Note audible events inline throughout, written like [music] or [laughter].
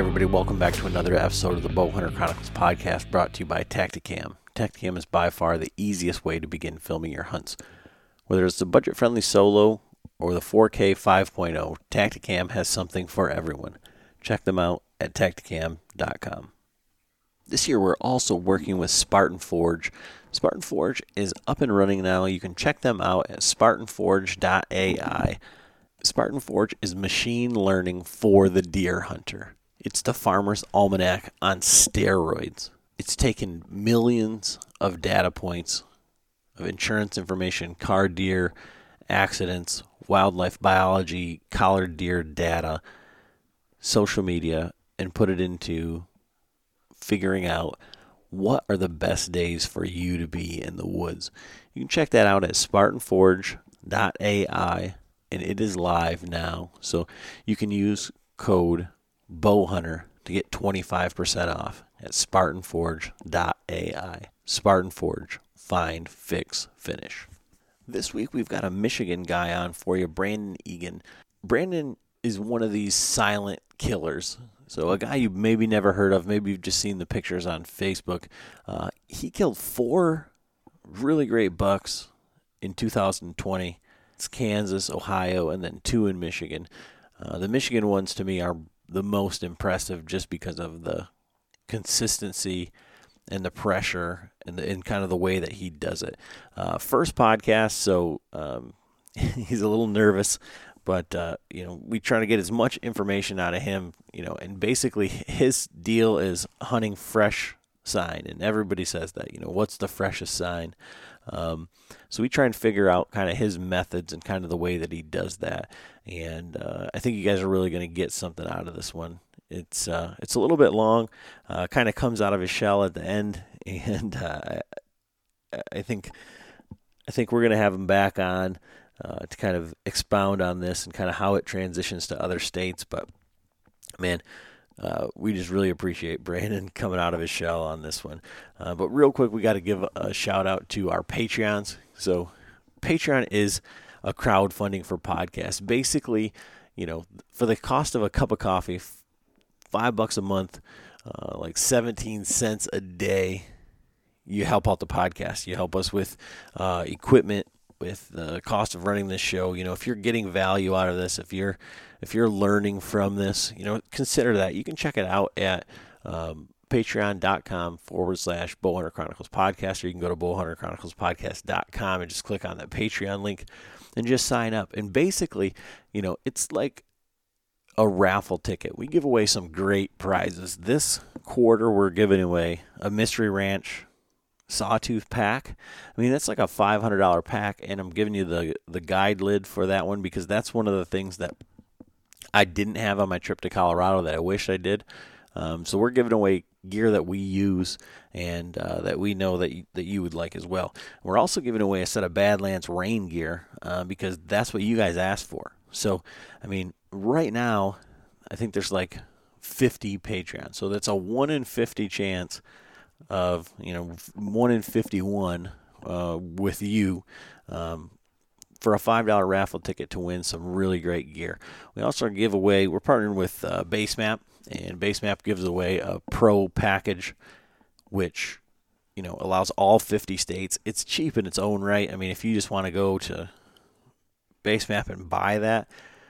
everybody, welcome back to another episode of the Bowhunter Chronicles podcast brought to you by Tactacam. Tactacam is by far the easiest way to begin filming your hunts. Whether it's the budget friendly solo or the 4K 5.0, Tactacam has something for everyone. Check them out at tactacam.com. This year, we're also working with Spartan Forge. Spartan Forge is up and running now. You can check them out at spartanforge.ai. Spartan Forge is machine learning for the deer hunter. It's the farmer's almanac on steroids. It's taken millions of data points of insurance information, car deer, accidents, wildlife biology, collared deer data, social media, and put it into figuring out what are the best days for you to be in the woods. You can check that out at spartanforge.ai and it is live now. So you can use code BOWHUNTER to get 25% off at spartanforge.ai. Spartan Forge, find, fix, finish. This week we've got a Michigan guy on for you, Brandon Eagan. Brandon is one of these silent killers. So a guy you maybe never heard of, maybe you've just seen the pictures on Facebook. Uh, he killed four really great bucks in 2020. It's Kansas, Ohio, and then two in Michigan. Uh, the Michigan ones to me are the most impressive just because of the consistency and the pressure and, the, and kind of the way that he does it. Uh, first podcast, so um, [laughs] he's a little nervous, but uh, you know we try to get as much information out of him. You know, and basically his deal is hunting fresh sign, and everybody says that. You know, what's the freshest sign? Um, so we try and figure out kind of his methods and kind of the way that he does that. And uh, I think you guys are really going to get something out of this one. It's uh, it's a little bit long, uh, kind of comes out of his shell at the end, [laughs] and uh, I think I think we're going to have him back on uh, to kind of expound on this and kind of how it transitions to other states. But man, uh, we just really appreciate Brandon [laughs] coming out of his shell on this one. Uh, but real quick, we got to give a shout out to our Patreons. So, Patreon is a crowdfunding for podcasts. Basically, you know, for the cost of a cup of coffee, five bucks a month, uh, like 17 cents a day, you help out the podcast. You help us with uh, equipment, with the cost of running this show. You know, if you're getting value out of this, if you're if you're learning from this, you know, consider that. You can check it out at um, patreon.com forward slash Bowhunter Chronicles podcast, or you can go to bowhunterchroniclespodcast.com and just click on that Patreon link and just sign up. And basically, you know, it's like a raffle ticket. We give away some great prizes. This quarter, we're giving away a Mystery Ranch sawtooth pack. I mean, that's like a $500 pack, and I'm giving you the the guide lid for that one because that's one of the things that I didn't have on my trip to Colorado that I wish I did. Um, so we're giving away gear that we use and uh, that we know that you, that you would like as well. We're also giving away a set of Badlands rain gear uh, because that's what you guys asked for. So, I mean, right now, I think there's like 50 Patreons. So that's a 1 in 50 chance of, you know, 1 in 51 uh, with you um, for a $5 raffle ticket to win some really great gear. We also give away, we're partnering with uh, Basemap, and Basemap gives away a pro package, which you know allows all 50 states. It's cheap in its own right. I mean, if you just want to go to Basemap and buy that,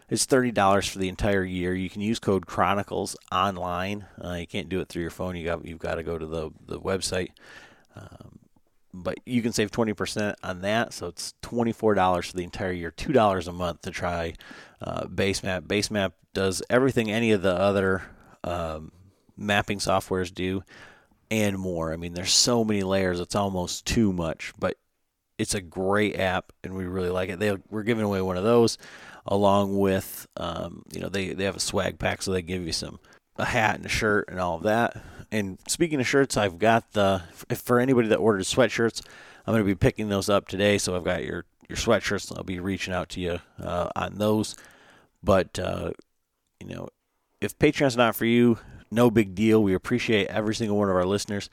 it's thirty dollars for the entire year. You can use code Chronicles online. Uh, you can't do it through your phone. You got you've got to go to the the website. Um, but you can save 20% on that. So it's $24 for the entire year, $2 a month to try uh, Basemap. Basemap does everything any of the other um, mapping softwares do and more. I mean, there's so many layers, it's almost too much, but it's a great app and we really like it. They, we're giving away one of those along with, um, you know, they, they have a swag pack, so they give you some a hat and a shirt and all of that. And speaking of shirts, I've got the for anybody that ordered sweatshirts, I'm going to be picking those up today. So I've got your your sweatshirts. I'll be reaching out to you uh, on those. But uh, you know, if Patreon's not for you, no big deal. We appreciate every single one of our listeners.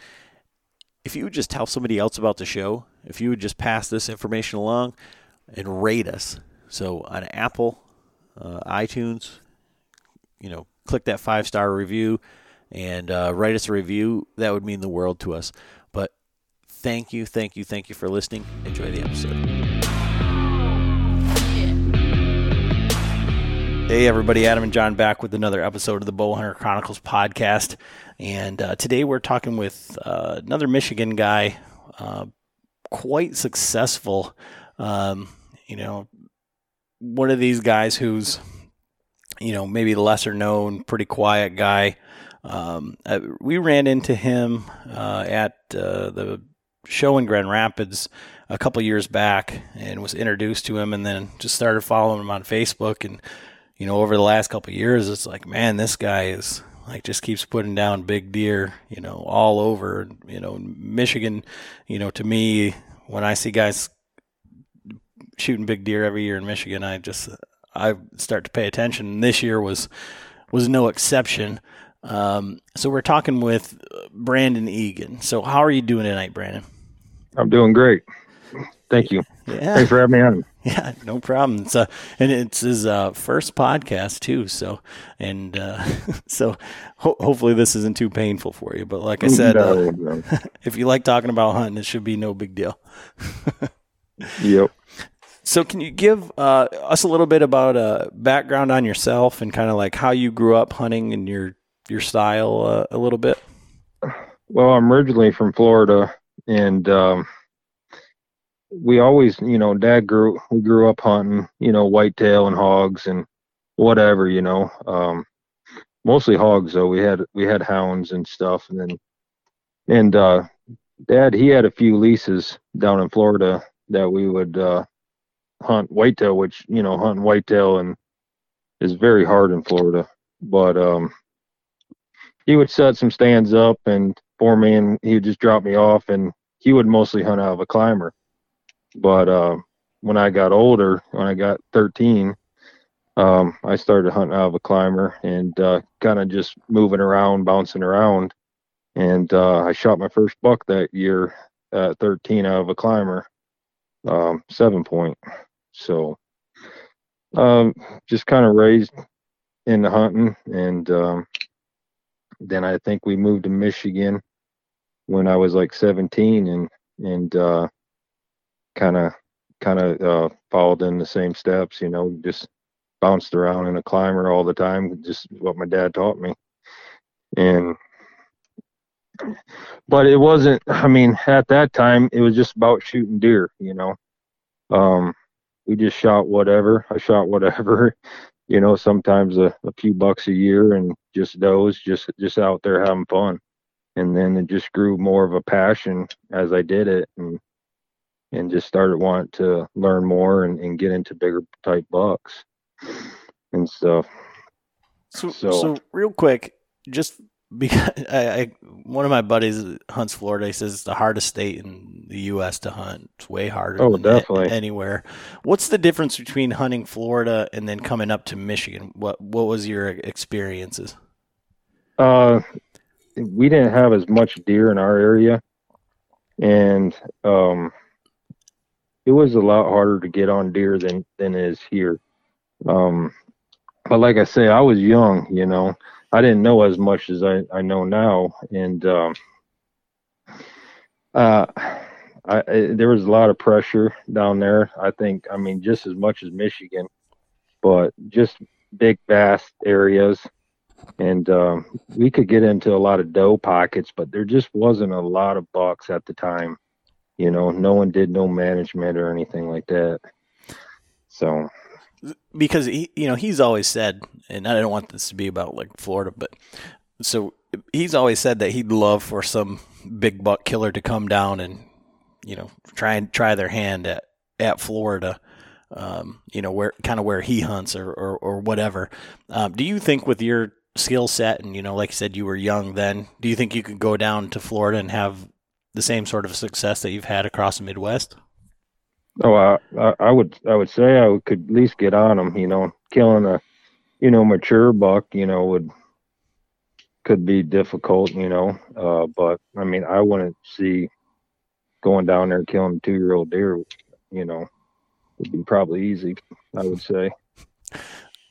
If you would just tell somebody else about the show, if you would just pass this information along and rate us. So on Apple, uh, iTunes, you know, click that five star review and uh, write us a review. That would mean the world to us. But thank you, thank you, thank you for listening. Enjoy the episode. Hey, everybody, Adam and John back with another episode of the Bowhunter Chronicles podcast. And uh, today we're talking with uh, another Michigan guy, uh, quite successful. Um, you know, one of these guys who's, you know, maybe lesser known, pretty quiet guy. Um, uh, we ran into him uh, at uh, the show in Grand Rapids a couple years back and was introduced to him and then just started following him on Facebook and you know, over the last couple years, it's like, man, this guy is like just keeps putting down big deer, you know, all over. You know, Michigan, you know, to me, when I see guys shooting big deer every year in Michigan, I just I start to pay attention. And this year was was no exception. Um, so we're talking with Brandon Eagan. So how are you doing tonight, Brandon? I'm doing great. Thank you. Yeah. Thanks for having me on. [laughs] Yeah, no problem. It's uh, and it's his uh, first podcast too. So, and uh, [laughs] so ho- hopefully this isn't too painful for you. But like I said, no, uh, no. [laughs] if you like talking about hunting, it should be no big deal. yep. So, can you give uh, us a little bit about uh, background on yourself and kind of like how you grew up hunting and your your style uh, a little bit? [sighs] Well, I'm originally from Florida, and um, we always, you know, dad grew, we grew up hunting, you know, whitetail and hogs and whatever, you know, um, mostly hogs though. We had, we had hounds and stuff. And then, and, uh, dad, he had a few leases down in Florida that we would, uh, hunt whitetail, which, you know, hunting whitetail and is very hard in Florida. But, um, he would set some stands up and for me and he would just drop me off and he would mostly hunt out of a climber but uh, when I got older, when I got 13, um, I started hunting out of a climber and uh, kind of just moving around, bouncing around. And uh, I shot my first buck that year at 13 out of a climber, um, seven point. So um, just kind of raised into hunting. And um, then I think we moved to Michigan when I was like 17 and, and uh, kind of kind of uh, followed in the same steps. You know, just bounced around in a climber all the time. Just what my dad taught me, and but it wasn't. I mean, at that time, it was just about shooting deer. You know, um, we just shot whatever. I shot whatever. [laughs] You know, sometimes a, a few bucks a year, and just those, just just out there having fun. And then it just grew more of a passion as I did it, and and just started wanting to learn more and, and get into bigger type bucks and stuff. So, so, so real quick, just because [laughs] I, I, one of my buddies hunts Florida, he says it's the hardest state in the U.S. to hunt. It's way harder. Oh, definitely. anywhere. What's the difference between hunting Florida and then coming up to Michigan? What What was your experiences? Uh, we didn't have as much deer in our area, and um, it was a lot harder to get on deer than than it is here. Um, but like I say, I was young, you know. I didn't know as much as I, I know now, and um, uh, I, there was a lot of pressure down there. I think, I mean, just as much as Michigan, but just big, vast areas, and um, we could get into a lot of doe pockets, but there just wasn't a lot of bucks at the time you know no one did no management or anything like that. So because he you know he's always said and i don't want this to be about like florida but so he's always said that he'd love for some big buck killer to come down and you know try and try their hand at at florida um, you know where kind of where he hunts or or, or whatever. Um, do you think with your skill set and you know like you said you were young then do you think you could go down to florida and have the same sort of success that you've had across the Midwest? Oh, I, I would I would say I could at least get on them. You know, killing a you know mature buck, you know, would could be difficult. You know, uh, but I mean, I wouldn't see going down there killing two year old deer. You know, would be probably easy. I would say.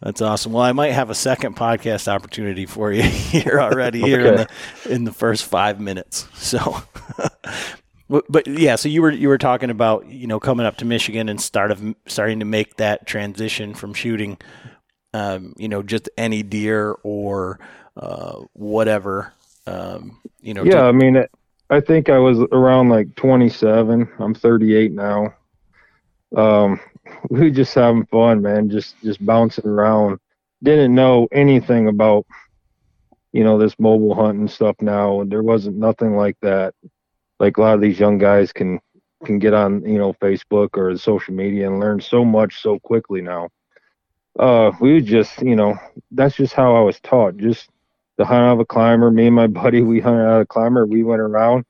That's awesome. Well, I might have a second podcast opportunity for you [laughs] here already okay. here in the in the first five minutes. So, [laughs] but, but, yeah, so you were you were talking about you know coming up to Michigan and start of starting to make that transition from shooting, um, you know, just any deer or uh, whatever. Um, you know. Yeah, to- I mean, I think I was around like 27. I'm 38 now. Um, [laughs] we were just having fun, man. Just just bouncing around. Didn't know anything about you know this mobile hunting stuff now, and there wasn't nothing like that. Like a lot of these young guys can can get on you know Facebook or social media and learn so much so quickly now. Uh, we just you know that's just how I was taught. Just the hunt out of a climber. Me and my [laughs] buddy, we hunted out of a climber. We went around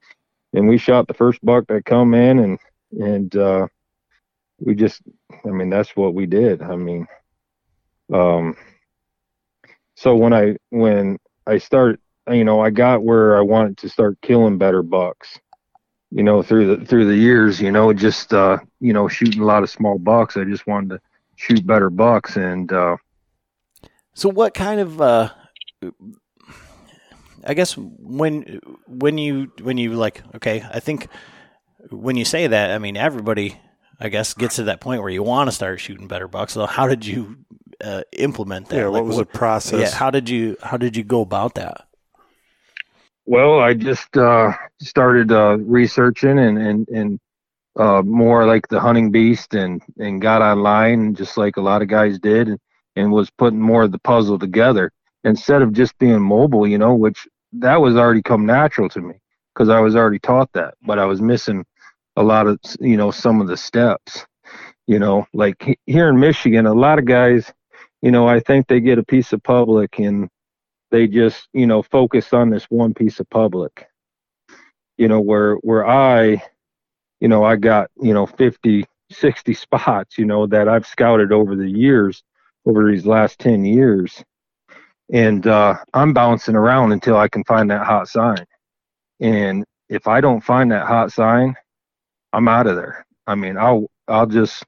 and we shot the first buck that come in, and and uh, we just, I mean, that's what we did. I mean, um, so when I when I start you know, I got where I wanted to start killing better bucks. You know, through the through the years, you know, just uh, you know, shooting a lot of small bucks. I just wanted to shoot better bucks, and uh, so what kind of uh, I guess when when you when you like okay, I think when you say that, I mean everybody I guess gets to that point where you want to start shooting better bucks. So how did you uh, implement that? Yeah, what was what, the process? Yeah, how did you how did you go about that? Well, I just uh, started uh, researching and and and uh, more like the hunting beast and and got online just like a lot of guys did and, and was putting more of the puzzle together instead of just being mobile, you know, which that was already come natural to me because I was already taught that, but I was missing a lot of you know some of the steps. You know, like here in Michigan, a lot of guys, you know, I think they get a piece of public and they just you know focus on this one piece of public. You know, where where I, you know, I got you know 50, 60 spots, you know, that I've scouted over the years, over these last 10 years and uh, I'm bouncing around until I can find that hot sign. And if I don't find that hot sign, I'm out of there. I mean, I'll I'll just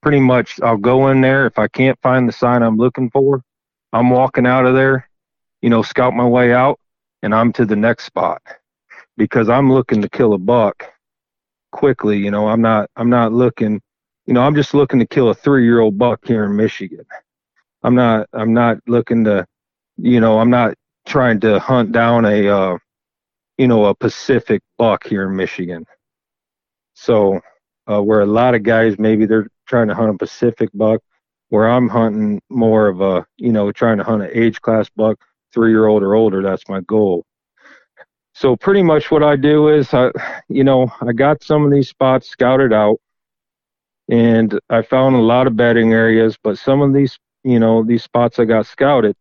pretty much I'll go in there if I can't find the sign I'm looking for, I'm walking out of there, you know, scout my way out, and I'm to the next spot because I'm looking to kill a buck quickly. You know, I'm not I'm not looking, you know, I'm just looking to kill a three year old buck here in Michigan. I'm not I'm not looking to you know, I'm not trying to hunt down a, uh, you know, a Pacific buck here in Michigan. So, uh, where a lot of guys maybe they're trying to hunt a Pacific buck, where I'm hunting more of a, you know, trying to hunt an age class buck, three year old or older. That's my goal. So pretty much what I do is, I, you know, I got some of these spots scouted out, and I found a lot of bedding areas. But some of these, you know, these spots I got scouted,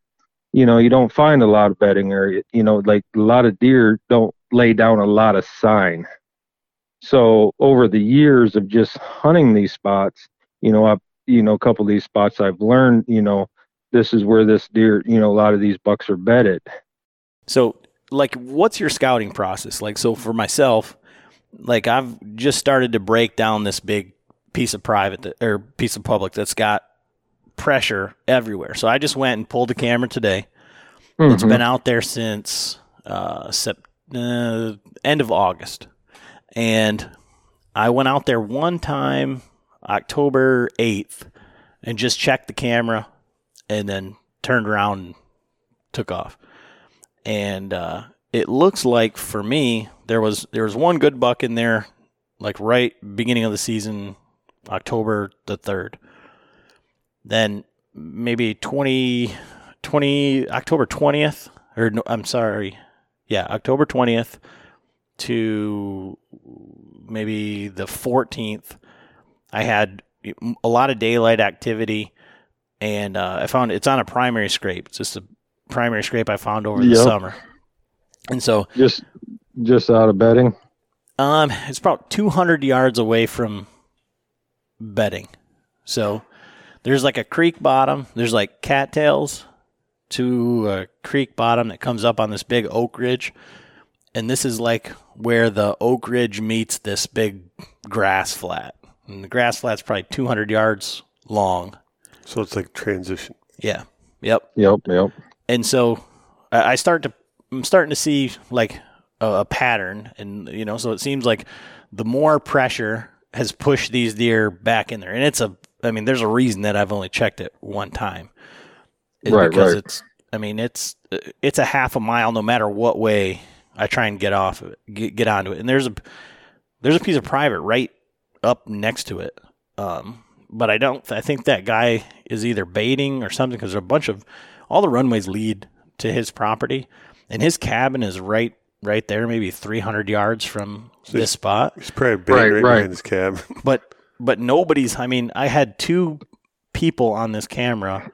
you know, you don't find a lot of bedding area. You know, like a lot of deer don't lay down a lot of sign. So over the years of just hunting these spots, you know, I've, you know, a couple of these spots I've learned, you know, this is where this deer, you know, a lot of these bucks are bedded. So, like, what's your scouting process? Like, so for myself, like, I've just started to break down this big piece of private that, or piece of public that's got pressure everywhere. So I just went and pulled the camera today. Mm-hmm. It's been out there since uh, sep- uh, end of August, and I went out there one time, October eighth, and just checked the camera, and then turned around and took off. And uh, it looks like for me there was there was one good buck in there, like right beginning of the season, October the third then maybe 20, 20 October 20th, or no, I'm sorry, yeah, October 20th to maybe the 14th, I had a lot of daylight activity, and uh, I found it's on a primary scrape. It's just a primary scrape I found over yep. the summer, and so just just out of bedding. Um, it's about 200 yards away from bedding, so there's like a creek bottom. There's like cattails to a creek bottom that comes up on this big oak ridge. And this is like where the oak ridge meets this big grass flat. And the grass flat's probably 200 yards long. So it's like transition Yeah. Yep. Yep, yep. And so I I start to I'm starting to see like a, a pattern, and you know, so it seems like the more pressure has pushed these deer back in there, and it's a I mean, there's a reason that I've only checked it one time. Is Right, because right. it's I mean, it's it's a half a mile no matter what way I try and get off of it, get, get onto it. And there's a there's a piece of private right up next to it. Um, but I don't. I think that guy is either baiting or something because there's a bunch of all the runways lead to his property, and his cabin is right right there, maybe 300 yards from this spot. He's probably baiting Right, right, right. behind his cab. [laughs] But but nobody's. I mean, I had two people on this camera,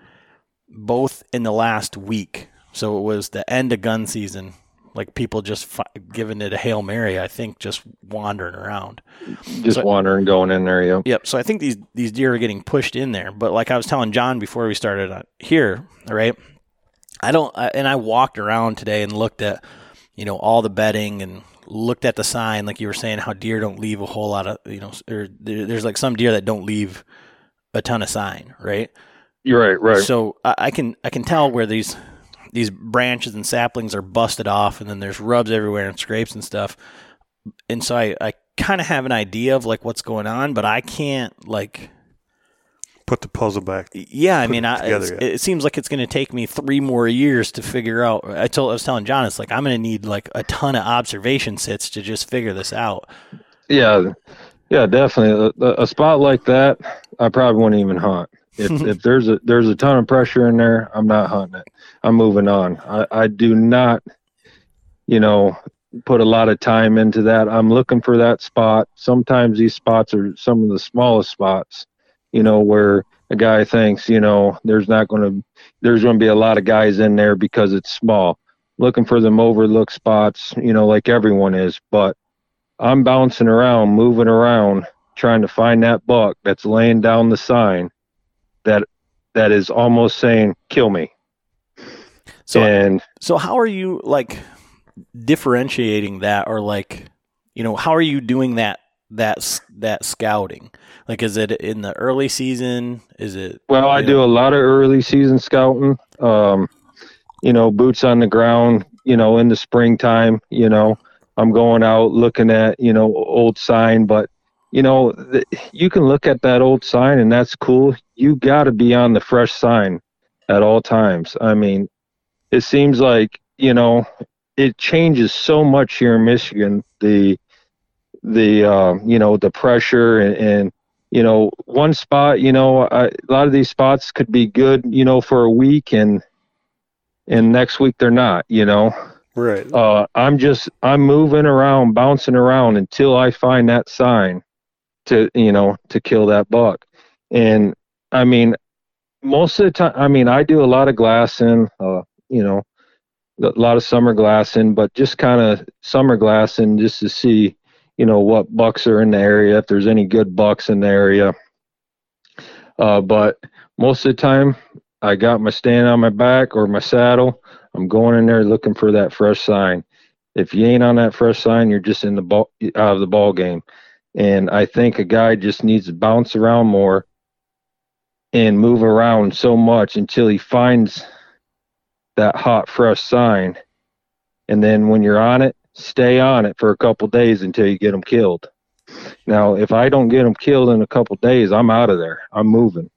both in the last week. So it was the end of gun season. Like people just fi- giving it a hail mary. I think just wandering around. Just So- wandering, going in there. Yep. Yep. So I think these these deer are getting pushed in there. But like I was telling John before we started uh, here, right? I don't. I, and I walked around today and looked at, you know, all the bedding and looked at the sign, like you were saying, how deer don't leave a whole lot of, you know, or there, there's like some deer that don't leave a ton of sign, right? You're right. Right. So I, I can I can tell where these these branches and saplings are busted off, and then there's rubs everywhere and scrapes and stuff. And so I, I kind of have an idea of like what's going on, but I can't like Put the puzzle back. yeah. I mean, it I, together it's- it seems like it's going to take me three more years to figure out. I told I was telling John, it's like I'm going to need like a ton of observation sits to just figure this out. Yeah, yeah, definitely. A, a- a spot like that, I probably wouldn't even hunt. If [laughs] if there's a there's a ton of pressure in there, I'm not hunting it. I'm moving on. I, I do not, you know, put a lot of time into that. I'm looking for that spot. Sometimes these spots are some of the smallest spots, you know, where a guy thinks, you know, there's not going to there's going to be a lot of guys in there because it's small. Looking for them overlooked spots, you know, like everyone is, but I'm bouncing around, moving around, trying to find that buck that's laying down the sign that that is almost saying "kill me." So and So how are you like differentiating that or like you know how are you doing that that that scouting? Like is it in the early season? Is it well, I Yeah. do a lot of early season scouting. Um, you know, boots on the ground. You know, in the springtime. You know, I'm going out looking at you know old sign, but you know th- you can look at that old sign and that's cool. You got to be on the fresh sign at all times. I mean, it seems like you know it changes so much here in Michigan. The the um, you know the pressure and, and you know one spot you know I, a lot of these spots could be good you know for a week and and next week they're not you know Right. uh, I'm just I'm moving around, bouncing around until I find that sign to you know to kill that buck. And I mean, most of the time, I mean, I do a lot of glassing, uh, you know, a lot of summer glassing, but just kind of summer glassing just to see, you know, what bucks are in the area, if there's any good bucks in the area. Uh, but most of the time, I got my stand on my back or my saddle. I'm going in there looking for that fresh sign. If you ain't on that fresh sign, you're just in the ball out of the ball game. And I think a guy just needs to bounce around more and move around so much until he finds that hot fresh sign. And then when you're on it, stay on it for a couple days until you get them killed. Now, if I don't get them killed in a couple days, I'm out of there. I'm moving.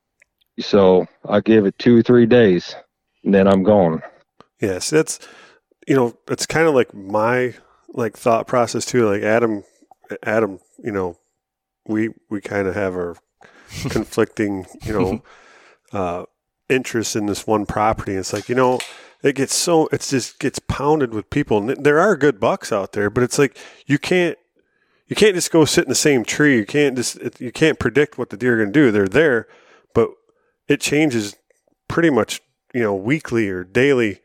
So I give it two or three days, and then I'm gone Yes, that's you know, it's kind of like my like thought process too. Like Adam, Adam, you know, we we kind of have our [laughs] conflicting, you know, [laughs] uh, interests in this one property. It's like you know, it gets so it's just gets pounded with people. And there are good bucks out there, but it's like you can't you can't just go sit in the same tree. You can't just you can't predict what the deer are going to do. They're there, but it changes pretty much you know weekly or daily.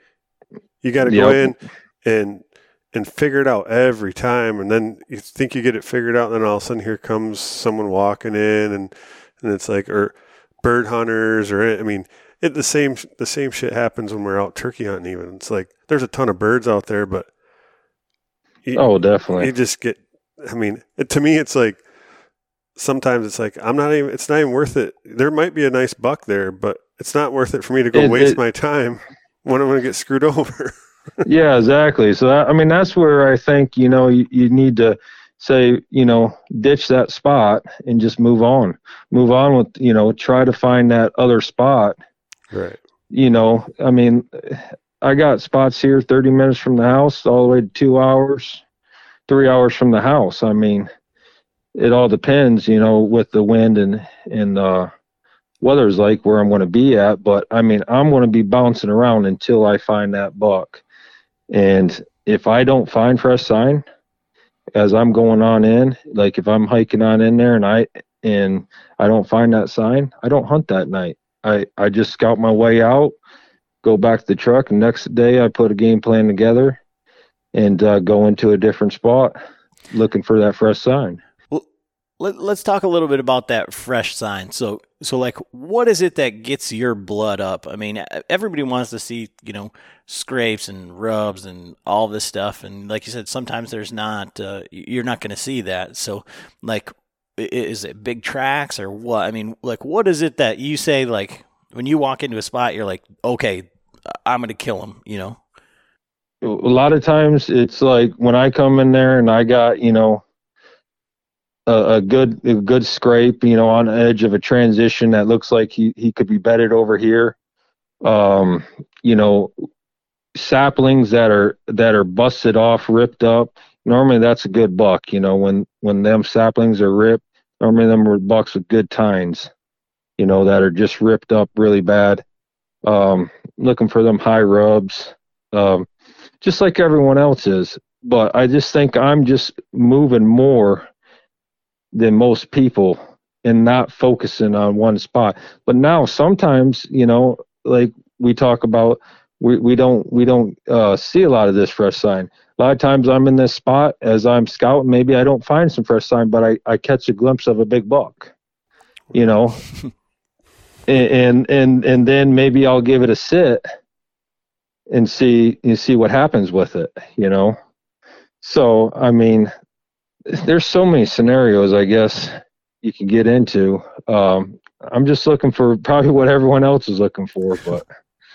You got to go Yep. in and and figure it out every time, and then you think you get it figured out, and then all of a sudden here comes someone walking in, and and it's like or bird hunters or I mean it the same the same shit happens when we're out turkey hunting. Even it's like there's a ton of birds out there, but you, Oh, definitely. you just get. I mean, it, to me, it's like sometimes it's like I'm not even. It's not even worth it. There might be a nice buck there, but it's not worth it for me to go It- waste it- my time when I'm going to get screwed [laughs] over. yeah, exactly. So that, I mean, that's where I think you know you, you need to say you know ditch that spot and just move on. Move on with you know try to find that other spot. Right. You know, I mean, I got spots here 30 minutes from the house all the way to two hours, three hours from the house. I mean, it all depends, you know, with the wind and and uh, weather's like where I'm going to be at. But I mean, I'm going to be bouncing around until I find that buck. And if I don't find fresh sign as I'm going on in, like if I'm hiking on in there and I and I don't find that sign, I don't hunt that night. I I just scout my way out, go back to the truck, and next day I put a game plan together and uh, go into a different spot looking for that fresh sign. Let, let's talk a little bit about that fresh sign. So, so like, what is it that gets your blood up? I mean, everybody wants to see, you know, scrapes and rubs and all this stuff. And like you said, sometimes there's not, uh, you're not going to see that. So, like, is it big tracks or what? I mean, like, what is it that you say, like, when you walk into a spot, you're like, okay, I'm going to kill him, you know? a lot of times it's like when I come in there and I got you know a, a good a good scrape you know on the edge of a transition that looks like he he could be bedded over here um you know saplings that are that are busted off ripped up normally that's a good buck you know when when them saplings are ripped normally them are bucks with good tines you know that are just ripped up really bad um looking for them high rubs um just like everyone else is. But I just think I'm just moving more than most people and not focusing on one spot. But now sometimes, you know, like we talk about we, we don't we don't uh, see a lot of this fresh sign. A lot of times I'm in this spot as I'm scouting, maybe I don't find some fresh sign, but I, I catch a glimpse of a big buck. You know. [laughs] and, and and and then maybe I'll give it a sit and see you see what happens with it you know so i mean there's so many scenarios i guess you can get into um i'm just looking for probably what everyone else is looking for but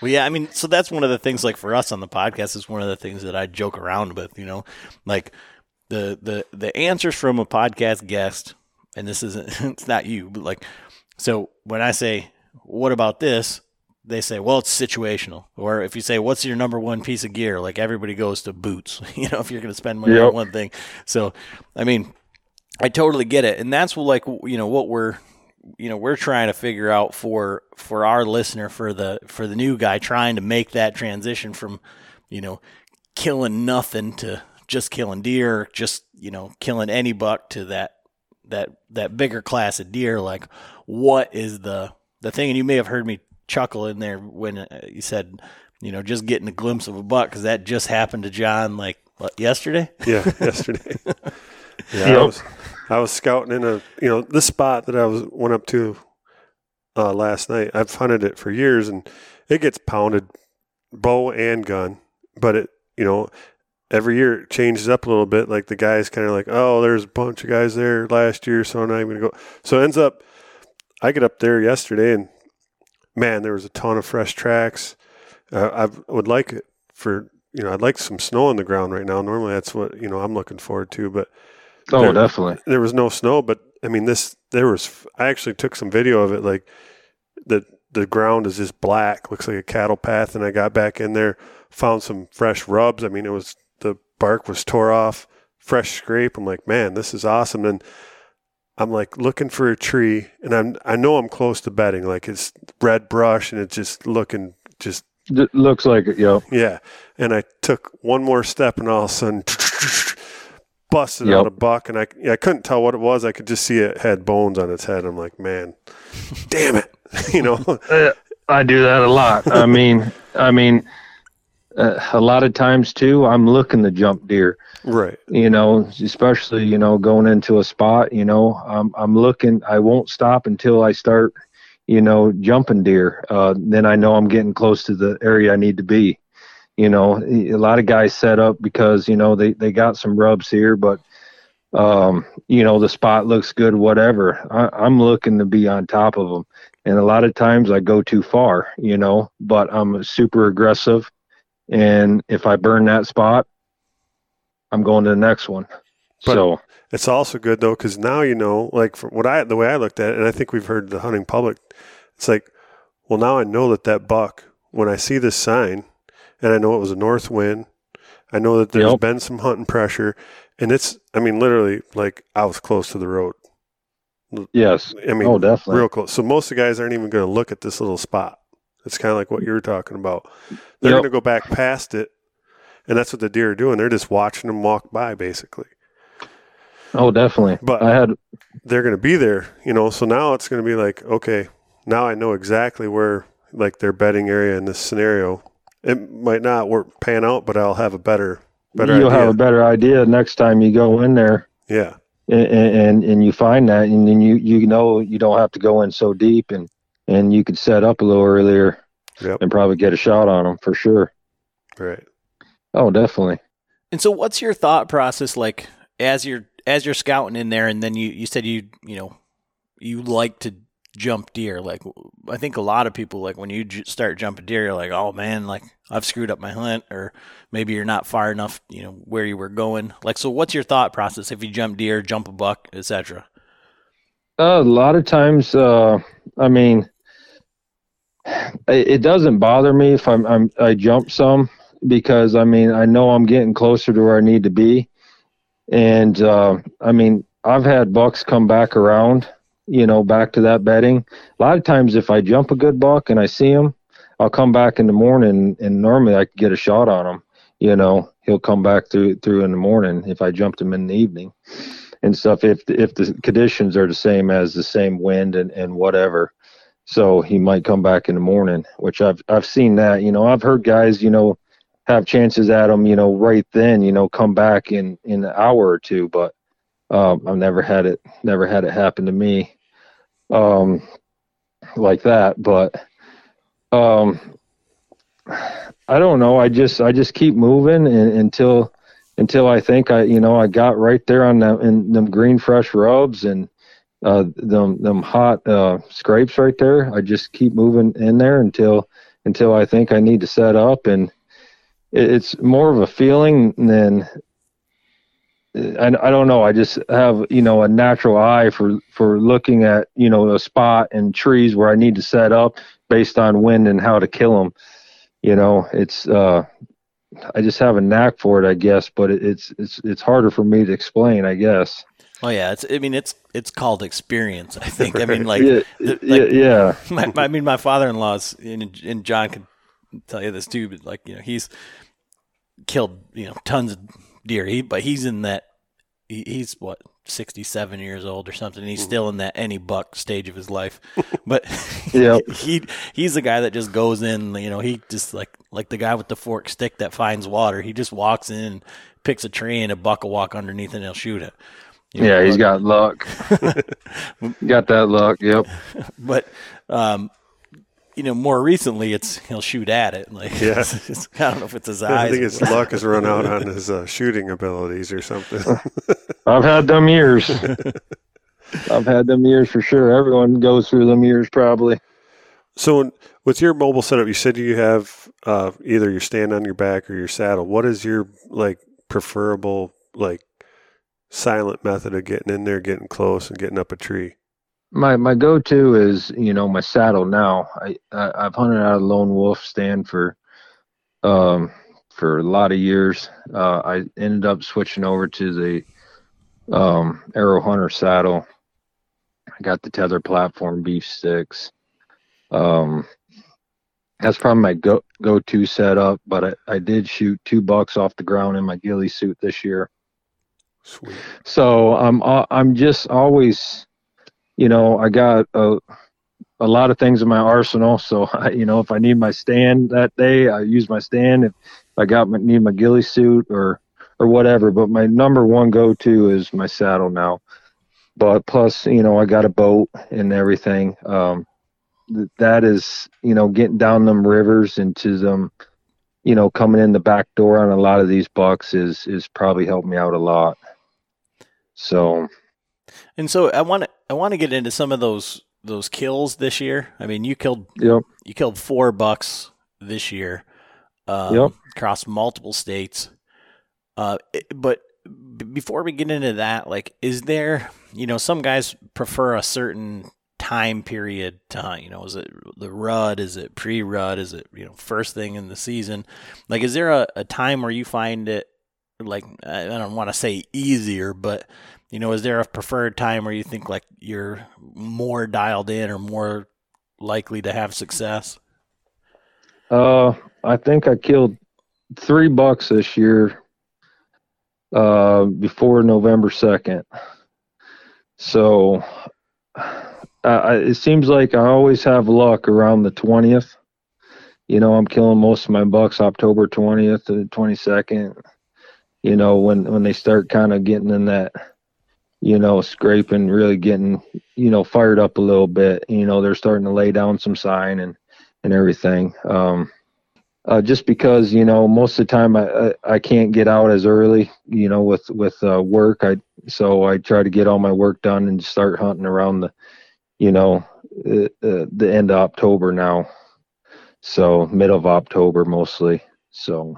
Well, yeah, I mean, so that's one of the things. Like for us on the podcast, is one of the things that I joke around with. You know, like the the the answers from a podcast guest, and this isn't [laughs] it's not you, but like, so when I say, "What about this?" They say, "Well, it's situational." Or if you say, "What's your number one piece of gear?" Like everybody goes to boots. [laughs] You know, if you're going to spend money on one thing. So, I mean, I totally get it, and that's what like you know what we're you know we're trying to figure out for for our listener for the for the new guy trying to make that transition from you know killing nothing to just killing deer just you know killing any buck to that that that bigger class of deer. Like what is the the thing? And you may have heard me chuckle in there when uh, you said you know just getting a glimpse of a buck because that just happened to john like what, yesterday? Yeah, yesterday. [laughs] Yeah, I was I was scouting in a you know this spot that I was went up to uh, last night. I've hunted it for years, and it gets pounded, bow and gun. But it you know every year it changes up a little bit. Like the guys kind of like, oh, there's a bunch of guys there last year, so I'm not even gonna go. So it ends up, I get up there yesterday, and man, there was a ton of fresh tracks. Uh, I would like it for you know I'd like some snow on the ground right now. Normally that's what you know I'm looking forward to, but oh There- definitely there was no snow, but I mean this there was I actually took some video of it like the the ground is just black, looks like a cattle path and I got back in there, found some fresh rubs. I mean it was the bark was tore off, fresh scrape. I'm like, "Man, this is awesome." And I'm like looking for a tree and I'm I know I'm close to bedding like it's red brush and it's just looking just it looks like it yo yeah. And I took one more step and all of a sudden [laughs] busted Yep. out a buck and I I couldn't tell what it was. I could just see it had bones on its head. I'm like, man, [laughs] damn it. [laughs] you know? Uh, I do that a lot. I [laughs] mean, I mean, uh, a lot of times too, I'm looking to jump deer. right. You know, especially you know going into a spot. You know, I'm I'm looking. I won't stop until I start. You know, jumping deer. Uh, then I know I'm getting close to the area I need to be. You know, a lot of guys set up because you know they they got some rubs here, but um, you know, the spot looks good, whatever. I, I'm looking to be on top of them. And a lot of times I go too far, you know, but I'm super aggressive. And if I burn that spot, I'm going to the next one. But- so, It's also good though because now you know, like for what I the way I looked at it, and I think we've heard the hunting public. It's like, well, now I know that that buck when I see this sign, and I know it was a north wind. I know that there's Yep. been some hunting pressure, and it's. I mean, literally, like I was close to the road. yes. I mean, oh, definitely. real close. So most of the guys aren't even going to look at this little spot. It's kind of like what you were talking about. They're Yep. going to go back past it, and that's what the deer are doing. They're just watching them walk by, basically. Oh, definitely. But- I had, they're going to be there, you know. So now it's going to be like, okay, now I know exactly where like their bedding area in this scenario. It might not work pan out, but I'll have a better better you'll idea. have a better idea next time you go in there yeah, and, and, and you find that and then you, you know, you don't have to go in so deep and, and you could set up a little earlier Yep. and probably get a shot on them for sure. right. Oh, definitely. And so, what's your thought process like as you're as you're scouting in there, and then you you said you you know you like to jump deer. Like I think a lot of people like when you j- start jumping deer, you're like, oh man, like I've screwed up my hunt, or maybe you're not far enough, you know, where you were going. Like, so what's your thought process if you jump deer, jump a buck, etc. Uh, a lot of times, uh, I mean, it, it doesn't bother me if I'm, I'm I jump some because I mean I know I'm getting closer to where I need to be, and uh, I mean I've had bucks come back around, you know, back to that bedding. A lot of times, if I jump a good buck and I see him, I'll come back in the morning, and normally I get a shot on him. You know, he'll come back through through in the morning if I jumped him in the evening and stuff if if the conditions are the same as the same wind and, and whatever so he might come back in the morning which i've i've seen that you know i've heard guys you know have chances at him, you know right then you know come back in in an hour or two but um i've never had it never had it happen to me um like that but um i don't know i just i just keep moving and, until until I think I, you know, I got right there on them in them green fresh rubs and uh, them them hot uh, scrapes right there. I just keep moving in there until until I think I need to set up, and it, it's more of a feeling than I, I don't know. I just have you know a natural eye for for looking at you know a spot and trees where I need to set up based on wind and how to kill them. You know, it's uh, I just have a knack for it, I guess, but it, it's it's it's harder for me to explain, I guess. Oh yeah, it's I mean it's it's called experience. I think. I mean [laughs] like, yeah, like yeah, [laughs] my, I mean, my father-in-law's and, and John could tell you this too, but like you know, he's killed you know tons of deer. He but he's in that he, he's what sixty-seven years old or something. He's still in that any buck stage of his life, but [laughs] Yep. [laughs] he he's the guy that just goes in. You know, he just like like the guy with the fork stick that finds water. He just walks in, picks a tree, and a buck will walk underneath, and he'll shoot it. You know, yeah. He's got luck. [laughs] got that luck. Yep. but um, you know, more recently, it's he'll shoot at it. Like, Yeah. [laughs] it's- I don't know if it's his eyes. I think his [laughs] luck has run out on his uh, shooting abilities or something. [laughs] I've had them years. I've had them years for sure. Everyone goes through them years probably. so, when, with your mobile setup, you said you have uh, either your stand on your back or your saddle. What is your like preferable like silent method of getting in there, getting close, and getting up a tree? My my go to is you know my saddle now. I, I I've hunted out of lone wolf stand for um for a lot of years. Uh, I ended up switching over to the um, Aero Hunter saddle. I got the tether platform Beast sticks. Um, that's probably my go go to setup. But I, I did shoot two bucks off the ground in my ghillie suit this year. Sweet. So I'm uh, I'm just always, you know, I got a a lot of things in my arsenal. So [laughs] I, you know, if I need my stand that day, I use my stand. If I got my, need my ghillie suit or or whatever, but my number one go to is my saddle now. But plus, you know, I got a boat and everything. Um, th- that is, you know, getting down them rivers into them, you know, coming in the back door on a lot of these bucks is is probably helped me out a lot. So, And so I want to I want to get into some of those those kills this year. I mean, you killed yep, you killed four bucks this year, um, Yep. across multiple states. Uh, it- but b- before we get into that, like, is there, you know, some guys prefer a certain time period to hunt. You know, is it the rut? Is it pre-rut? Is it you know first thing in the season? Like, is there a, a time where you find it like I don't want to say easier, but you know, is there a preferred time where you think like you're more dialed in or more likely to have success? uh, I think I killed three bucks this year. Uh, before November second. So, uh, it seems like I always have luck around the twentieth. You know, I'm killing most of my bucks October twentieth to the twenty second. You know, when when they start kind of getting in that, you know, scraping, really getting, you know, fired up a little bit. You know, they're starting to lay down some sign and and everything. Um, uh, just because you know most of the time I, I I can't get out as early, you know, with with uh, work. I so I try to get all my work done and start hunting around the, you know, uh, uh, the end of October now. So mid of October mostly. So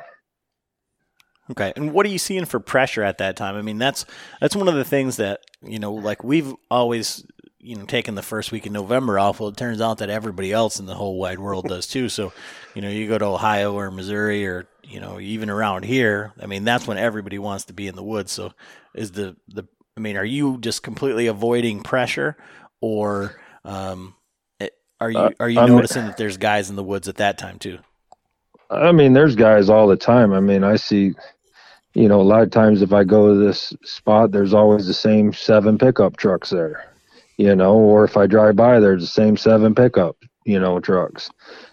Okay. And what are you seeing for pressure at that time? I mean, that's that's one of the things that, you know, like we've always, you know, taken the first week in November off. Well, it turns out that everybody else in the whole wide world does too. So, you know, you go to Ohio or Missouri or, you know, even around here, I mean, that's when everybody wants to be in the woods. So, is the the I mean, are you just completely avoiding pressure or um are you Uh, are you I'm- noticing that there's guys in the woods at that time too? I mean, there's guys all the time. I mean, I see, you know, a lot of times if I go to this spot, there's always the same seven pickup trucks there, you know, or if I drive by, there's the same seven pickup, you know, trucks.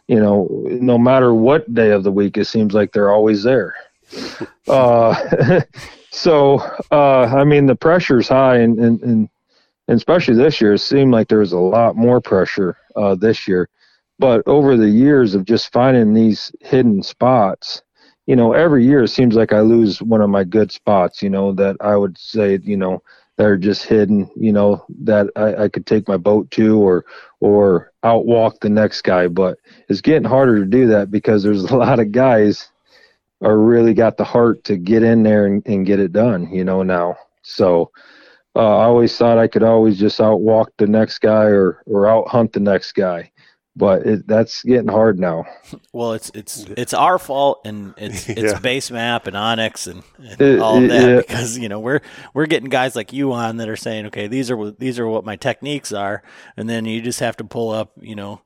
You know, no matter what day of the week, it seems like they're always there. [laughs] uh, [laughs] so, uh, I mean, the pressure's high, and, and, and especially this year, it seemed like there was a lot more pressure uh, this year but over the years of just finding these hidden spots you know every year it seems like i lose one of my good spots you know that i would say you know that are just hidden you know that i, I could take my boat to or or outwalk the next guy. But it's getting harder to do that because there's a [laughs] lot of guys are really got the heart to get in there and, and get it done you know now. So uh, i always thought i could always just outwalk the next guy or or out hunt the next guy but it, that's getting hard now. [laughs] Well, it's it's it's our fault, and it's [laughs] it's Yeah. base map and onX and, and It- all it- that yeah. because you know we're we're getting guys like you on that are saying, okay, these are what these are what my techniques are, and then you just have to pull up, you know,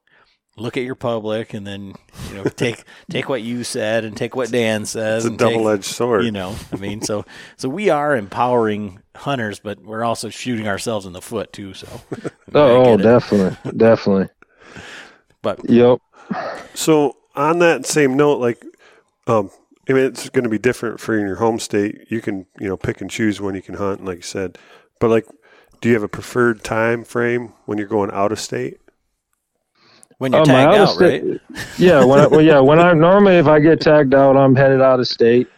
look at your public, and then you know take [laughs] take what you said and take what Dan says. It's a double edged sword. You know, I mean, so so we are empowering hunters, but we're also shooting ourselves in the foot too. So, I Oh, oh get definitely, definitely. But Yep. So on that same note, like, um, I mean, it's going to be different for in your home state. You can, you know, pick and choose when you can hunt, like you said. But like, do you have a preferred time frame when you're going out of state? when you're my tagged out, out-of-state- right? Yeah. When I, well, yeah, when I normally if I get tagged out, I'm headed out of state.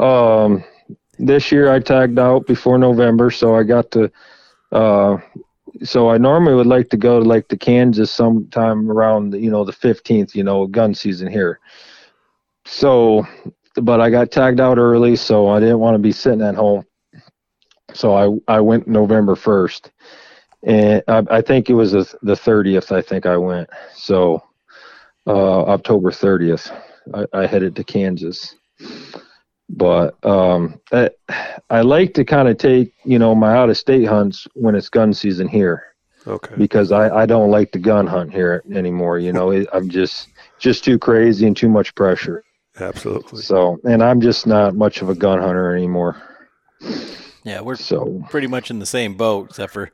Um, this year I tagged out before November, so I got to. Uh, so I normally would like to go to like the Kansas sometime around you know the 15th, you know, gun season here. So, but I got tagged out early, so I didn't want to be sitting at home. So I I went November 1st, and I, I think it was the the 30th. I think I went. So uh, October 30th, I, I headed to Kansas. But um, I, I like to kind of take you know my out of state hunts when it's gun season here Okay. because I, I don't like to gun hunt here anymore. You know, it, I'm just just too crazy and too much pressure. Absolutely. So, and I'm just not much of a gun hunter anymore. Yeah, we're So, pretty much in the same boat, except for,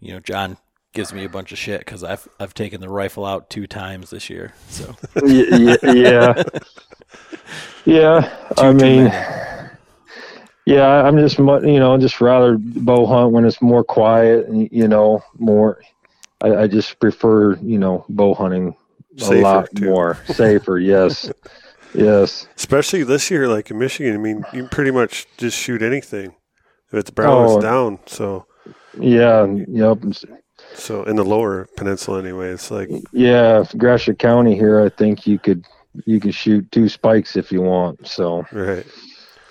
you know, John gives me a bunch of shit because I've I've taken the rifle out two times this year. So y- y- yeah, [laughs] yeah. I Too- too mean, yeah, I'm just you know I'm just rather bow hunt when it's more quiet and you know more. I, I just prefer you know bow hunting a Safer, lot too. more safer. Yes, [laughs] yes. Especially this year, like in Michigan. I mean, you pretty much just shoot anything. If it's brown, Oh. it's down. So Yeah, yep. so in the lower peninsula anyway, it's like Yeah, Gratiot County here, I think you could you can shoot two spikes if you want. So right.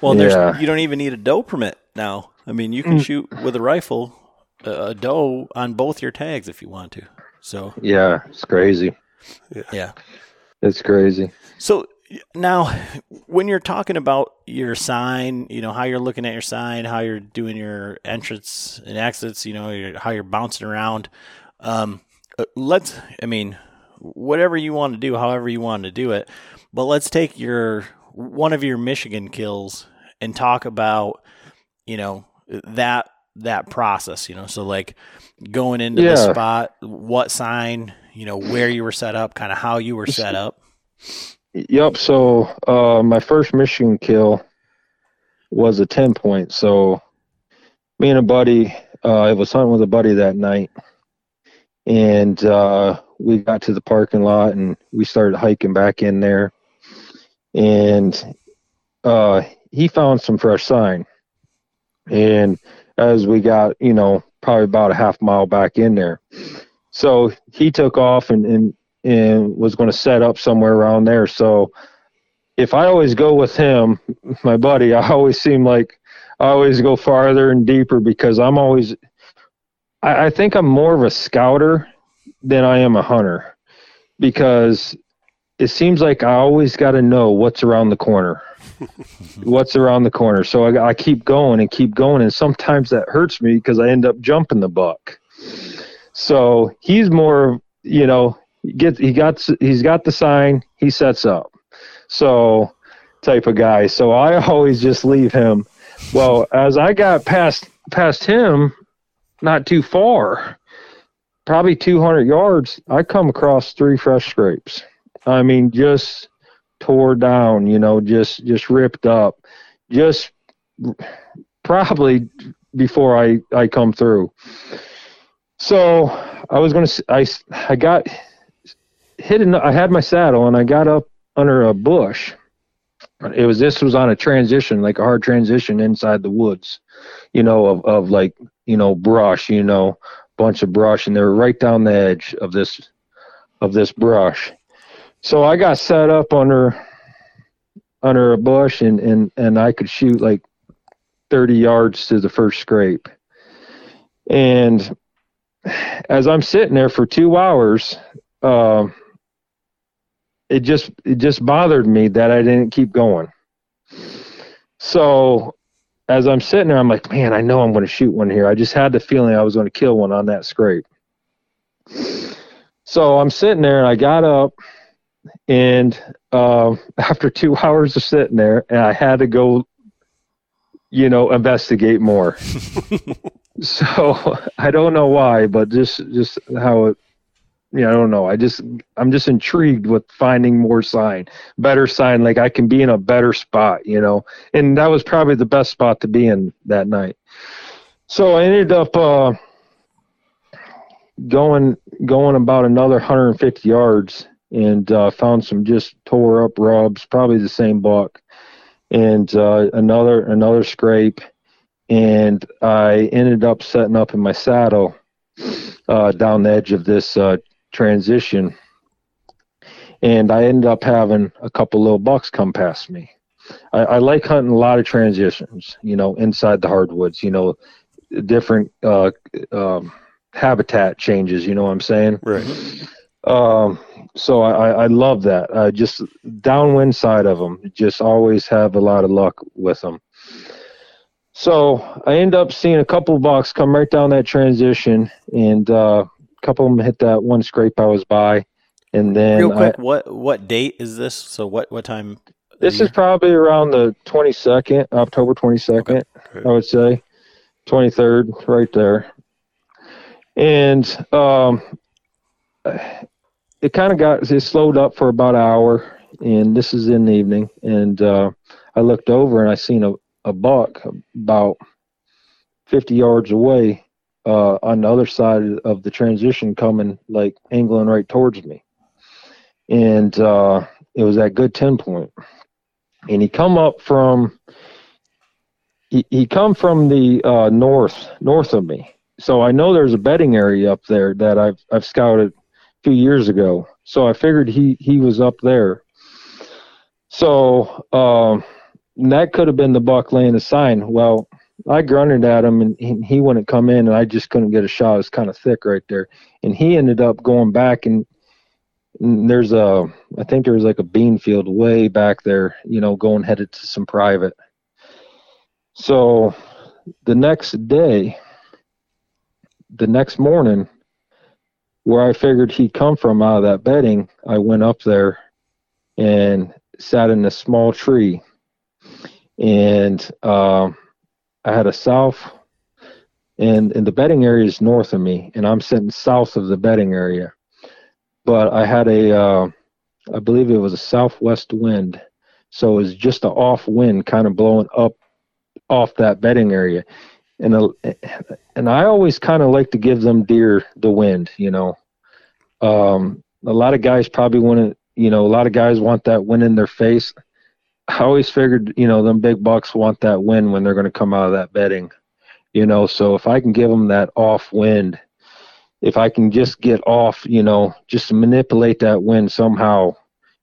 Well, there's you don't even need a doe permit now. I mean, you can Mm. shoot with a rifle a, a doe on both your tags if you want to. So yeah, it's crazy. yeah. It's crazy. So now, when you're talking about your sign, you know how you're looking at your sign, how you're doing your entrance and exits, you know how you're bouncing around. Um, uh, let's, I mean, whatever you want to do, however you want to do it. But let's take your one of your Michigan kills and talk about, you know, that that process. You know, so like going into the spot, what sign, you know, where you were set up, kind of how you were set up. Yep. So uh, my first Michigan kill was a ten point. So me and a buddy, uh, I was hunting with a buddy that night, and uh, we got to the parking lot and we started hiking back in there, and uh, he found some fresh sign, and as we got, you know, probably about a half mile back in there, so he took off and and and was going to set up somewhere around there. So if I always go with him, my buddy, [laughs] I always seem like I always go farther and deeper because I'm always, I, I think I'm more of a scouter than I am a hunter because it seems like I always got to know what's around the corner. [laughs] what's around the corner. So I, I keep going and keep going. And sometimes that hurts me because I end up jumping the buck. So he's more, you know, he get he got he's got the sign he sets up so type of guy so i [laughs] always just leave him well as i got past past him not too far probably 200 yards i come across three fresh scrapes. I mean just tore down you know just just ripped up. Just probably before i i come through. So i was to i i got hit an, I had my saddle and I got up under a bush. It was this was on a transition, like a hard transition inside the woods, you know, of, of like, you know, brush, you know, bunch of brush and they were right down the edge of this of this brush. So I got set up under under a bush and, and, and I could shoot like 30 yards to the first scrape. And as I'm sitting there for two hours, um, it just it just bothered me that I didn't keep going. So as I'm sitting there, I'm like, man, I know I'm going to shoot one here. I just had the feeling I was going to kill one on that scrape. So I'm sitting there, and I got up, and um, [laughs] after two [laughs] hours of sitting there, and I had to go, you know, investigate more. [laughs] so I don't know why, but just just how it yeah, I don't know. I just I'm just intrigued with finding more sign, better sign. Like I can be in a better spot, you know. And that was probably the best spot to be in that night. So I ended up uh, going going about another 150 yards and uh, found some just tore up rubs, probably the same buck, and uh, another another scrape. And I ended up setting up in my saddle uh, down the edge of this uh, transition and I ended up having a couple little bucks come past me. I, I like hunting a lot of transitions, you know, inside the hardwoods, you know, different uh, um, habitat changes, you know what I'm saying? Right. Um, so I, I love that. Uh, just downwind side of them, just always have a lot of luck with them. So I end up seeing a couple bucks come right down that transition, and uh, couple of them hit that one scrape I was by, and then Real I- quick, what what date is this? So what what time? this is probably around the 22nd, October 22nd, Okay. I would say, 23rd, right there. And um, it kind of got it slowed up for about an hour, and this is in the evening. And uh, I looked over and I seen a, a buck about 50 yards away uh, on the other side of the transition, coming like angling right towards me. And uh, it was that good 10 point and he come up from he, he come from the uh, north north of me. So I know there's a bedding area up there that I've I've scouted a few years ago. So I figured he he was up there. So um, that could have been the buck laying the sign. Well, I grunted at him and he, he wouldn't come in, and I just couldn't get a shot. It was kind of thick right there, and he ended up going back and. and There's a, I think there was like a bean field way back there, you know, going headed to some private. So the next day, the next morning, where I figured he'd come from out of that bedding, I went up there and sat in a small tree. And um, I had a south, and, and the bedding area is north of me, and I'm sitting south of the bedding area. But I had a, uh, I believe it was a southwest wind. So it was just an off wind kind of blowing up off that bedding area. And uh, and I always kind of like to give them deer the wind, you know. Um, a lot of guys probably want to, you know, a lot of guys want that wind in their face. I always figured, you know, them big bucks want that wind when they're going to come out of that bedding, you know. So if I can give them that off wind, if I can just get off, you know, just manipulate that wind somehow,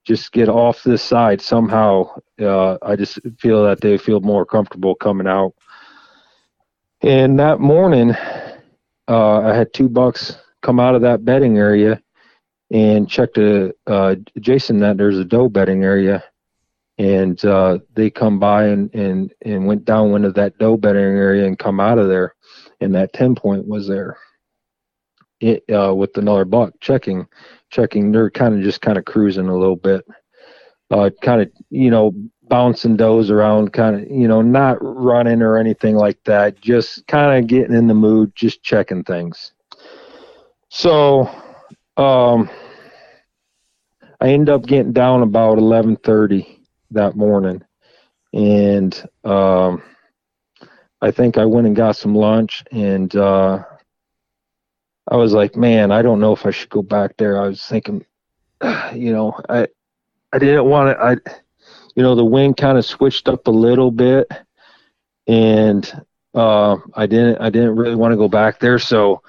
just get off this side somehow, uh, I just feel that they feel more comfortable coming out. And that morning, uh, I had two bucks come out of that bedding area and checked a uh, Jason that there's a doe bedding area, and uh, they come by and, and and went down into that doe bedding area and come out of there, and that ten point was there. It uh, with another buck checking, checking. They're kind of just kind of cruising a little bit, uh, kind of you know bouncing does around, kind of you know not running or anything like that, just kind of getting in the mood, just checking things. So um, I end up getting down about 11:30 that morning, and um, I think I went and got some lunch, and uh, I was like, man, I don't know if I should go back there. I was thinking, [sighs] you know, I I didn't want to. I, you know, the wind kind of switched up a little bit, and uh, I didn't I didn't really want to go back there, so